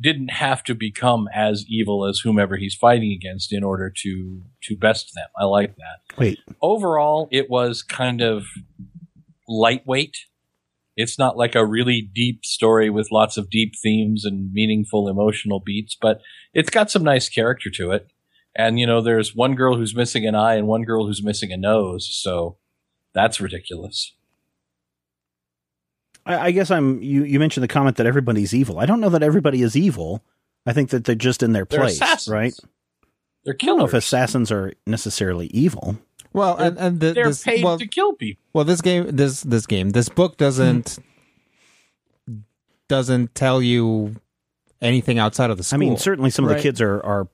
didn't have to become as evil as whomever he's fighting against in order to to best them. I like that. Wait, Overall, it was kind of lightweight. It's not like a really deep story with lots of deep themes and meaningful emotional beats, but it's got some nice character to it. And you know, there's one girl who's missing an eye and one girl who's missing a nose, so that's ridiculous. I, I guess I'm. You, you mentioned the comment that everybody's evil. I don't know that everybody is evil. I think that they're just in their They're place, assassins. right? They're killing. I don't know if assassins are necessarily evil. Well, and and the, They're this, paid well, to kill people. well, this game, this this game, this book doesn't doesn't tell you anything outside of the school. I mean, certainly some of the kids are are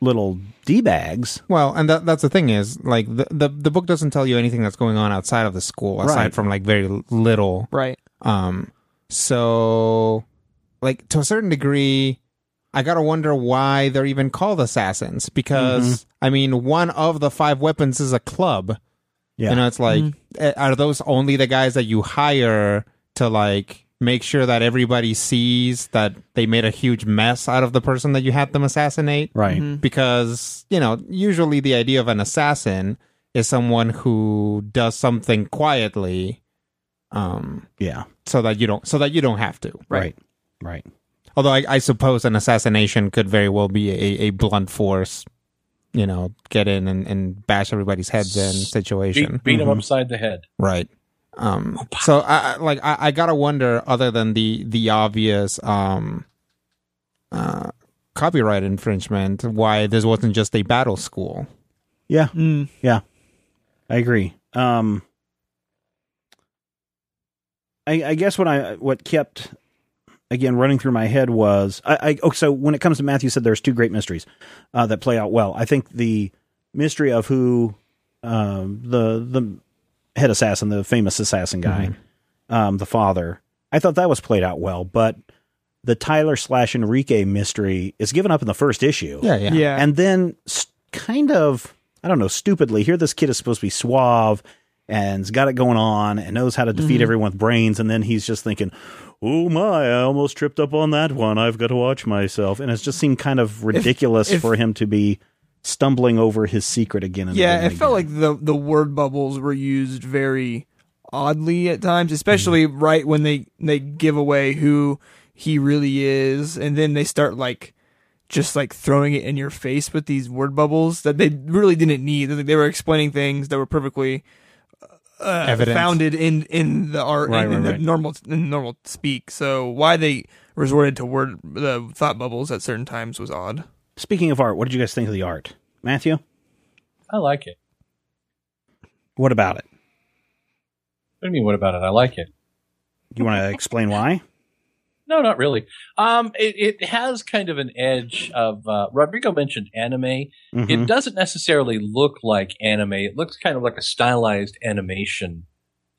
little d bags. Well, and that, that's the thing is like the, the the book doesn't tell you anything that's going on outside of the school aside Right. from like very little. Right. Um, so like to a certain degree, I gotta wonder why they're even called assassins because I mean, one of the five weapons is a club. Yeah, You know, it's like, eh, are those only the guys that you hire to like make sure that everybody sees that they made a huge mess out of the person that you had them assassinate? right. Because, you know, usually the idea of an assassin is someone who does something quietly, um, Yeah, so that you don't, so that you don't have to. right, right. Although I, I suppose an assassination could very well be a, a blunt force, you know, get in and, and bash everybody's heads in situation. Beat, beat him upside the head. Right. Um, so I I- like I, I gotta wonder, other than the the obvious um, uh, copyright infringement, why this wasn't just a battle school. Yeah, Mm. yeah, I agree. Um, I, I guess what I what kept again running through my head was I, I oh so when it comes to Matthew said there's two great mysteries uh, that play out well. I think the mystery of who um, the the head assassin, the famous assassin guy, um, the father. I thought that was played out well, but the Tyler slash Enrique mystery is given up in the first issue. Yeah, yeah, Yeah. And then s- kind of, I don't know, stupidly, here this kid is supposed to be suave and's got it going on and knows how to defeat everyone with brains. And then he's just thinking, oh my, I almost tripped up on that one. I've got to watch myself. And it just seemed kind of ridiculous if- for him to be stumbling over his secret again and Yeah, again it felt again. like the the word bubbles were used very oddly at times, especially right when they they give away who he really is, and then they start like just like throwing it in your face with these word bubbles that they really didn't need. They were explaining things that were perfectly uh, Evident. founded in in the art Right, in, in right, the right. normal in normal speak. So why they resorted to word the thought bubbles at certain times was odd. Speaking of art, what did you guys think of the art? Matthew, I like it. what about it? What do you mean? What about it? I like it. You want to explain why? No, not really. Um, it, it has kind of an edge of. Uh, Rodrigo mentioned anime. Mhm. It doesn't necessarily look like anime. It looks kind of like a stylized animation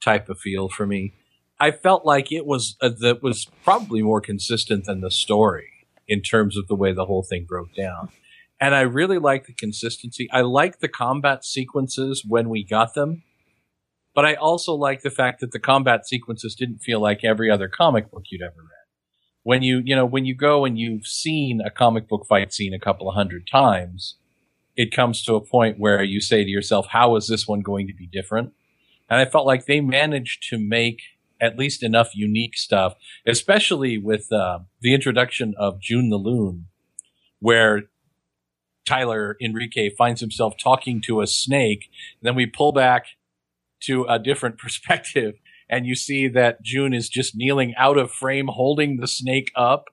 type of feel for me. I felt like it was uh, that was probably more consistent than the story in terms of the way the whole thing broke down. And I really like the consistency. I like the combat sequences when we got them. But I also like the fact that the combat sequences didn't feel like every other comic book you'd ever read. When you, you know, when you go and you've seen a comic book fight scene a couple of hundred times, it comes to a point where you say to yourself, how is this one going to be different? And I felt like they managed to make at least enough unique stuff, especially with uh, the introduction of June the Loon, where Tyler Enrique finds himself talking to a snake. Then we pull back to a different [LAUGHS] perspective and you see that June is just kneeling out of frame holding the snake up.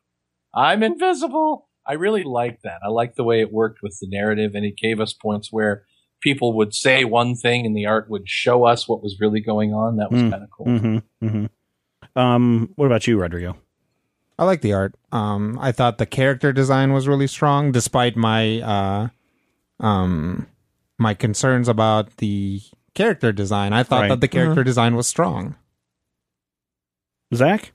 I'm invisible. I really like that. I like the way it worked with the narrative and it gave us points where people would say one thing and the art would show us what was really going on. That was Mm. kind of cool. Mm-hmm. Mm-hmm. Um, what about you, Rodrigo? I like the art. Um, I thought the character design was really strong, despite my uh, um, my concerns about the character design. I thought Right. that the character design was strong. Zach?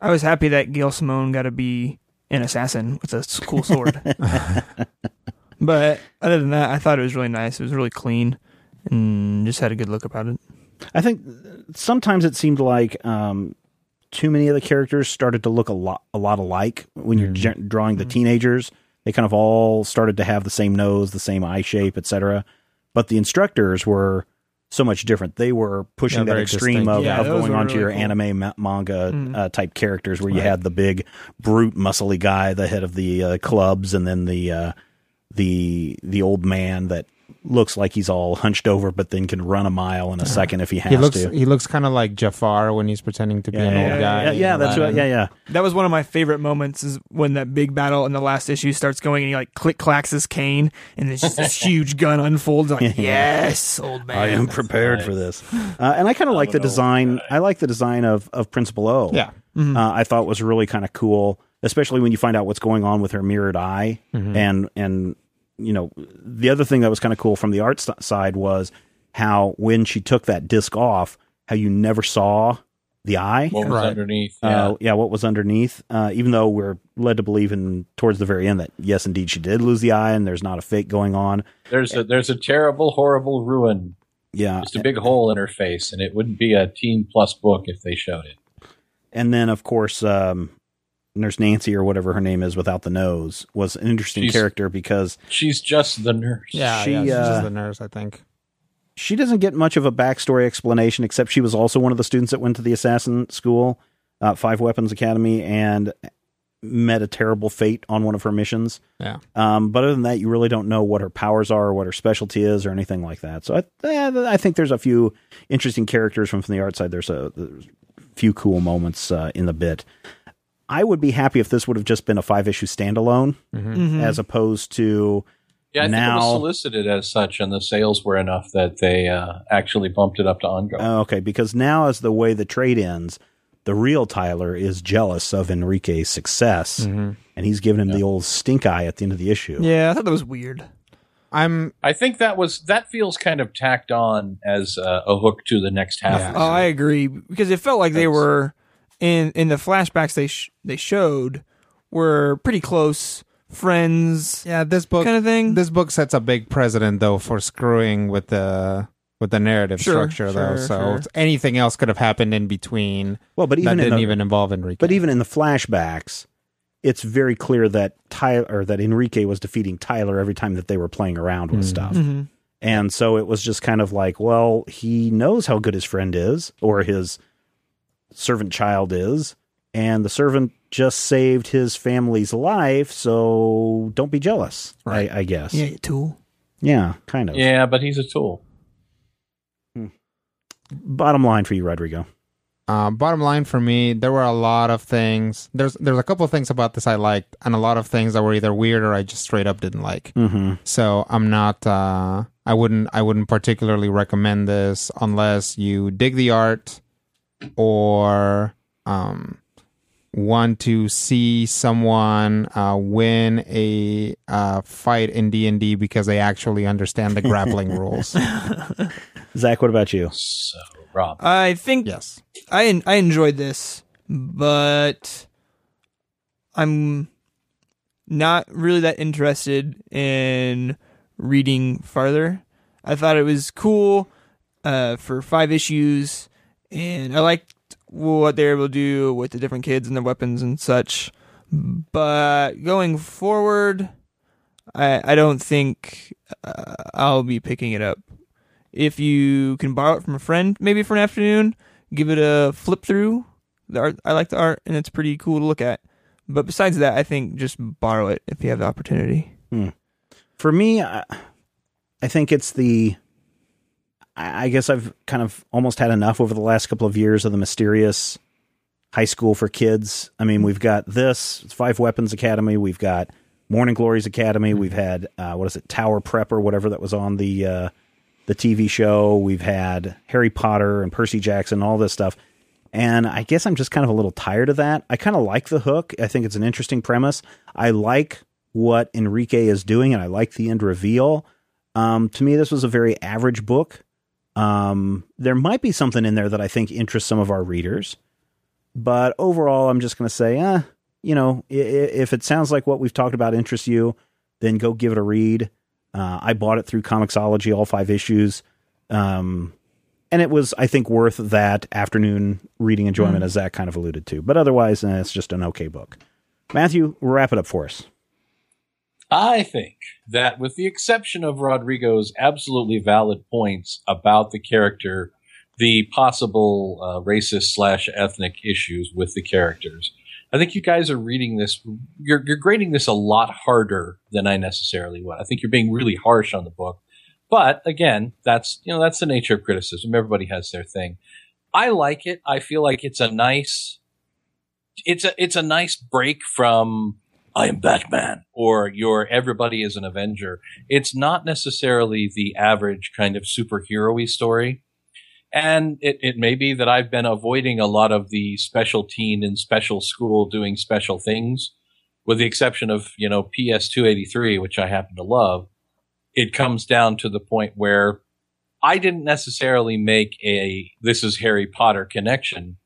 I was happy that Gail Simone got to be an assassin with a cool sword. [LAUGHS] [LAUGHS] but other than that, I thought it was really nice. It was really clean and just had a good look about it. I think sometimes it seemed like um, too many of the characters started to look a lot a lot alike when you're gen- drawing the teenagers. They kind of all started to have the same nose, the same eye shape, etc. But the instructors were so much different. They were pushing Yeah, that extreme distinct. of, Yeah, of going were on to really your cool. anime ma- manga Mm. uh, type characters, where you had the big brute, muscly guy, the head of the uh, clubs, and then the uh, the the old man that looks like he's all hunched over, but then can run a mile in a second if he has He looks to. he looks kind of like Jafar when he's pretending to be an yeah, old guy. yeah, yeah, that's right. Yeah, yeah. That was one of my favorite moments is when that big battle in the last issue starts going and he like click clacks his cane and there's just this [LAUGHS] huge gun unfolds like yes old man I am prepared for this, uh, and I kind of like the design. I like the design of of Principal O. Yeah. uh, I thought was really kind of cool, especially when you find out what's going on with her mirrored eye, and and you know the other thing that was kind of cool from the art st- side was how when she took that disc off, how you never saw the eye. What was Right. underneath? Yeah. Uh, yeah, what was underneath? Uh, even though we're led to believe in towards the very end that yes, indeed, she did lose the eye, and there's not a fake going on. there's a there's a terrible, horrible ruin. Yeah, Just a big hole in her face, and it wouldn't be a teen plus book if they showed it. and then of course um, Nurse Nancy or whatever her name is without the nose was an interesting She's- character because She's just the nurse. Yeah, She, yeah, she's uh, just the nurse, I think. she doesn't get much of a backstory explanation except she was also one of the students that went to the assassin school, uh, Five Weapons Academy, and met a terrible fate on one of her missions. Yeah. Um, but other than that, you really don't know what her powers are or what her specialty is or anything like that. So I, eh, I think there's a few interesting characters from, from the art side. There's a, there's a few cool moments uh, in the bit. I would be happy if this would have just been a five issue standalone Mhm. as opposed to Yeah, I think it Now- was solicited as such, and the sales were enough that they uh, actually bumped it up to ongoing. Oh, okay, because now as the way the trade ends, the real Tyler is jealous of Enrique's success, Mm-hmm. and he's giving him the old stink eye at the end of the issue. Yeah, I thought that was weird. I'm I think that was that feels kind of tacked on as uh, a hook to the next half. Yeah. of the Oh, I agree because it felt like they were in in the flashbacks they sh- they showed were pretty close friends yeah. This book kind of thing. this book sets a big precedent though for screwing with the with the narrative Sure, structure though. So sure. anything else could have happened in between Well, but even in didn't the, even involve Enrique. but even in the flashbacks, it's very clear that Tyler or that Enrique was defeating Tyler every time that they were playing around with Mhm. stuff. Mhm. And so it was just kind of like, well, he knows how good his friend is or his servant child is, and the servant just saved his family's life, so don't be jealous, Right. I, I guess. Yeah, you tool. Yeah, kind of. Yeah, but he's a tool. Bottom line for you, Rodrigo. Uh, bottom line for me, there were a lot of things. There's there's a couple of things about this I liked, and a lot of things that were either weird or I just straight up didn't like. Mm-hmm. So I'm not. Uh, I wouldn't. I wouldn't particularly recommend this unless you dig the art or um, want to see someone uh, win a uh, fight in D and D because they actually understand the grappling [LAUGHS] rules. Zach, what about you? So, Rob, I think Yes. I I enjoyed this, but I'm not really that interested in reading farther. I thought it was cool uh, for five issues, and I liked what they were able to do with the different kids and their weapons and such. But going forward, I I don't think uh, I'll be picking it up. If you can borrow it from a friend, maybe for an afternoon, give it a flip through. The art, I like the art, and it's pretty cool to look at. But besides that, I think just borrow it if you have the opportunity. For me, I, I think it's the. I guess I've kind of almost had enough over the last couple of years of the mysterious high school for kids. I mean, we've got this Five Weapons Academy. We've got Morning Glories Academy. We've had uh, what is it, Tower Prep or whatever that was on the uh, the TV show. We've had Harry Potter and Percy Jackson, all this stuff. And I guess I'm just kind of a little tired of that. I kind of like the hook. I think it's an interesting premise. I like what Enrique is doing, and I like the end reveal. Um, to me, this was a very average book. Um, there might be something in there that I think interests some of our readers, but overall, I'm just going to say, eh, you know, if it sounds like what we've talked about interests you, then go give it a read. Uh, I bought it through Comixology, all five issues. Um, and it was, I think, worth that afternoon reading enjoyment, as Zach kind of alluded to. But otherwise, eh, it's just an okay book. Matthew, wrap it up for us. I think that with the exception of Rodrigo's absolutely valid points about the character, the possible uh, racist slash ethnic issues with the characters, I think you guys are reading this. You're you're grading this a lot harder than I necessarily would. I think you're being really harsh on the book. But again, that's you know that's the nature of criticism. Everybody has their thing. I like it. I feel like it's a nice. It's a it's a nice break from I am Batman or your everybody is an Avenger. It's not necessarily the average kind of superhero story. And it, it may be that I've been avoiding a lot of the special teen in special school doing special things, with the exception of, you know, PS 283, which I happen to love. It comes down to the point where I didn't necessarily make a this is Harry Potter connection.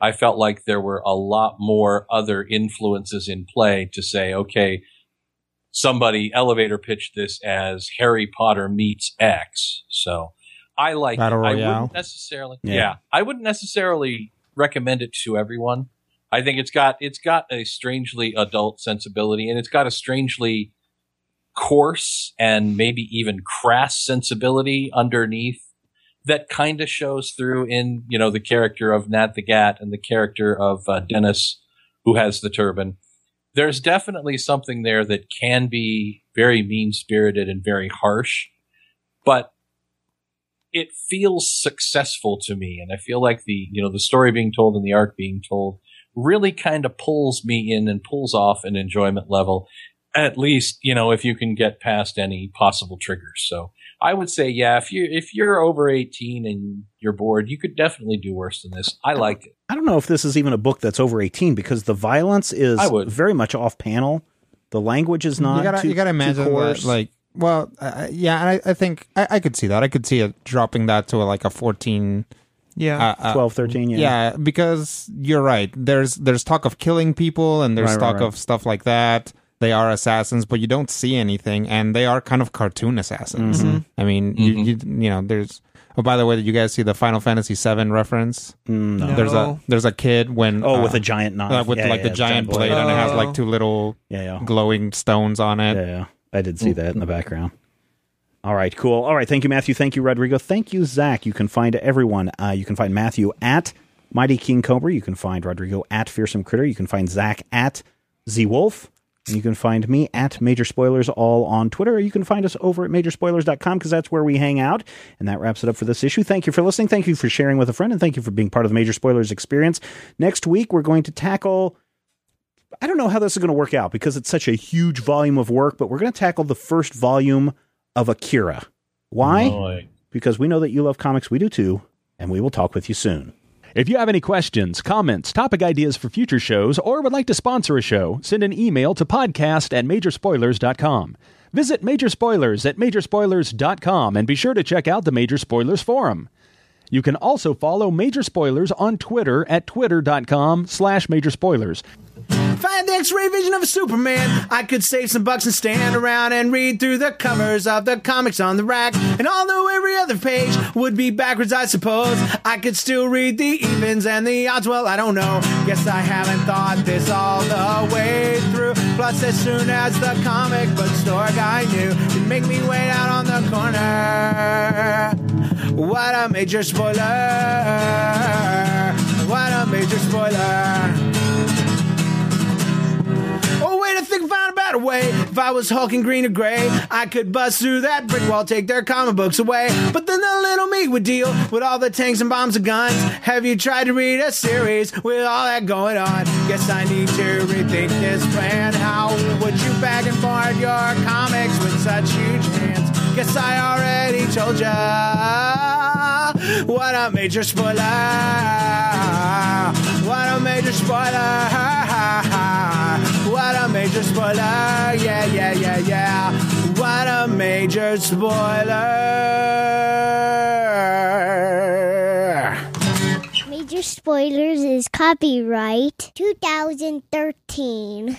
I felt like there were a lot more other influences in play to say, okay, somebody elevator pitched this as Harry Potter meets X. So I like Battle it. I Royale. wouldn't necessarily Yeah. yeah. I wouldn't necessarily recommend it to everyone. I think it's got it's got a strangely adult sensibility and it's got a strangely coarse and maybe even crass sensibility underneath that kind of shows through in you know the character of Nat the Gat and the character of uh, Dennis who has the turban. there's definitely something there that can be very mean spirited and very harsh, but it feels successful to me. And I feel like the, you know, the story being told and the arc being told really kind of pulls me in and pulls off an enjoyment level. At least, you know, if you can get past any possible triggers. So I would say, yeah, if you if you're over 18 and you're bored, you could definitely do worse than this. I liked it. I don't know if this is even a book that's over 18 because the violence is very much off panel. The language is not. you gotta too, you gotta too imagine that, coarse. like well uh, yeah and I, I think I, I could see that i could see it dropping that to a, like a 14 Yeah. uh, uh, 12, 13, yeah. yeah because you're right there's there's talk of killing people and there's Right, right, talk right. of stuff like that they are assassins but you don't see anything and they are kind of cartoon assassins Mm-hmm. i mean you, you you know there's oh by the way did you guys see the final fantasy 7 reference Mm, no. there's a there's a kid when Oh, uh, with a giant knife. uh, with Yeah, like yeah, the giant blade, blade. and it has Oh. like two little Yeah, yeah. glowing stones on it Yeah, yeah. I did see that in the background. All right, cool. All right, thank you, Matthew. Thank you, Rodrigo. Thank you, Zach. You can find everyone. Uh, you can find Matthew at Mighty King Cobra. You can find Rodrigo at Fearsome Critter. You can find Zach at Z Wolf. You can find me at Major Spoilers all on Twitter. Or you can find us over at majorspoilers.com because that's where we hang out. And that wraps it up for this issue. Thank you for listening. Thank you for sharing with a friend. And thank you for being part of the Major Spoilers experience. Next week, we're going to tackle. I don't know how this is going to work out because it's such a huge volume of work, but we're going to tackle the first volume of Akira. Why? Boy. Because we know that you love comics, we do too, and we will talk with you soon. If you have any questions, comments, topic ideas for future shows, or would like to sponsor a show, send an email to podcast at majorspoilers.com. Visit Major Spoilers at majorspoilers.com and be sure to check out the Major Spoilers Forum. You can also follow Major Spoilers on Twitter at twitter.com slash major spoilers. If I had the X-ray vision of a Superman, I could save some bucks and stand around and read through the covers of the comics on the rack. And although every other page would be backwards, I suppose I could still read the evens and the odds. Well, I don't know. Guess I haven't thought this all the way through. Plus, as soon as the comic book store guy knew, he'd make me wait out on the corner. What a major spoiler! What a major spoiler! I found a better way. If I was Hulk in green or gray, I could bust through that brick wall, take their comic books away. But then the little me would deal with all the tanks and bombs and guns. Have you tried to read a series with all that going on? Guess I need to rethink this plan. How would you bag and board your comics with such huge hands? Guess I already told ya. What a major spoiler! What a major spoiler! What a major spoiler! Yeah, yeah, yeah, yeah. What a major spoiler! Major Spoilers is copyright 2013.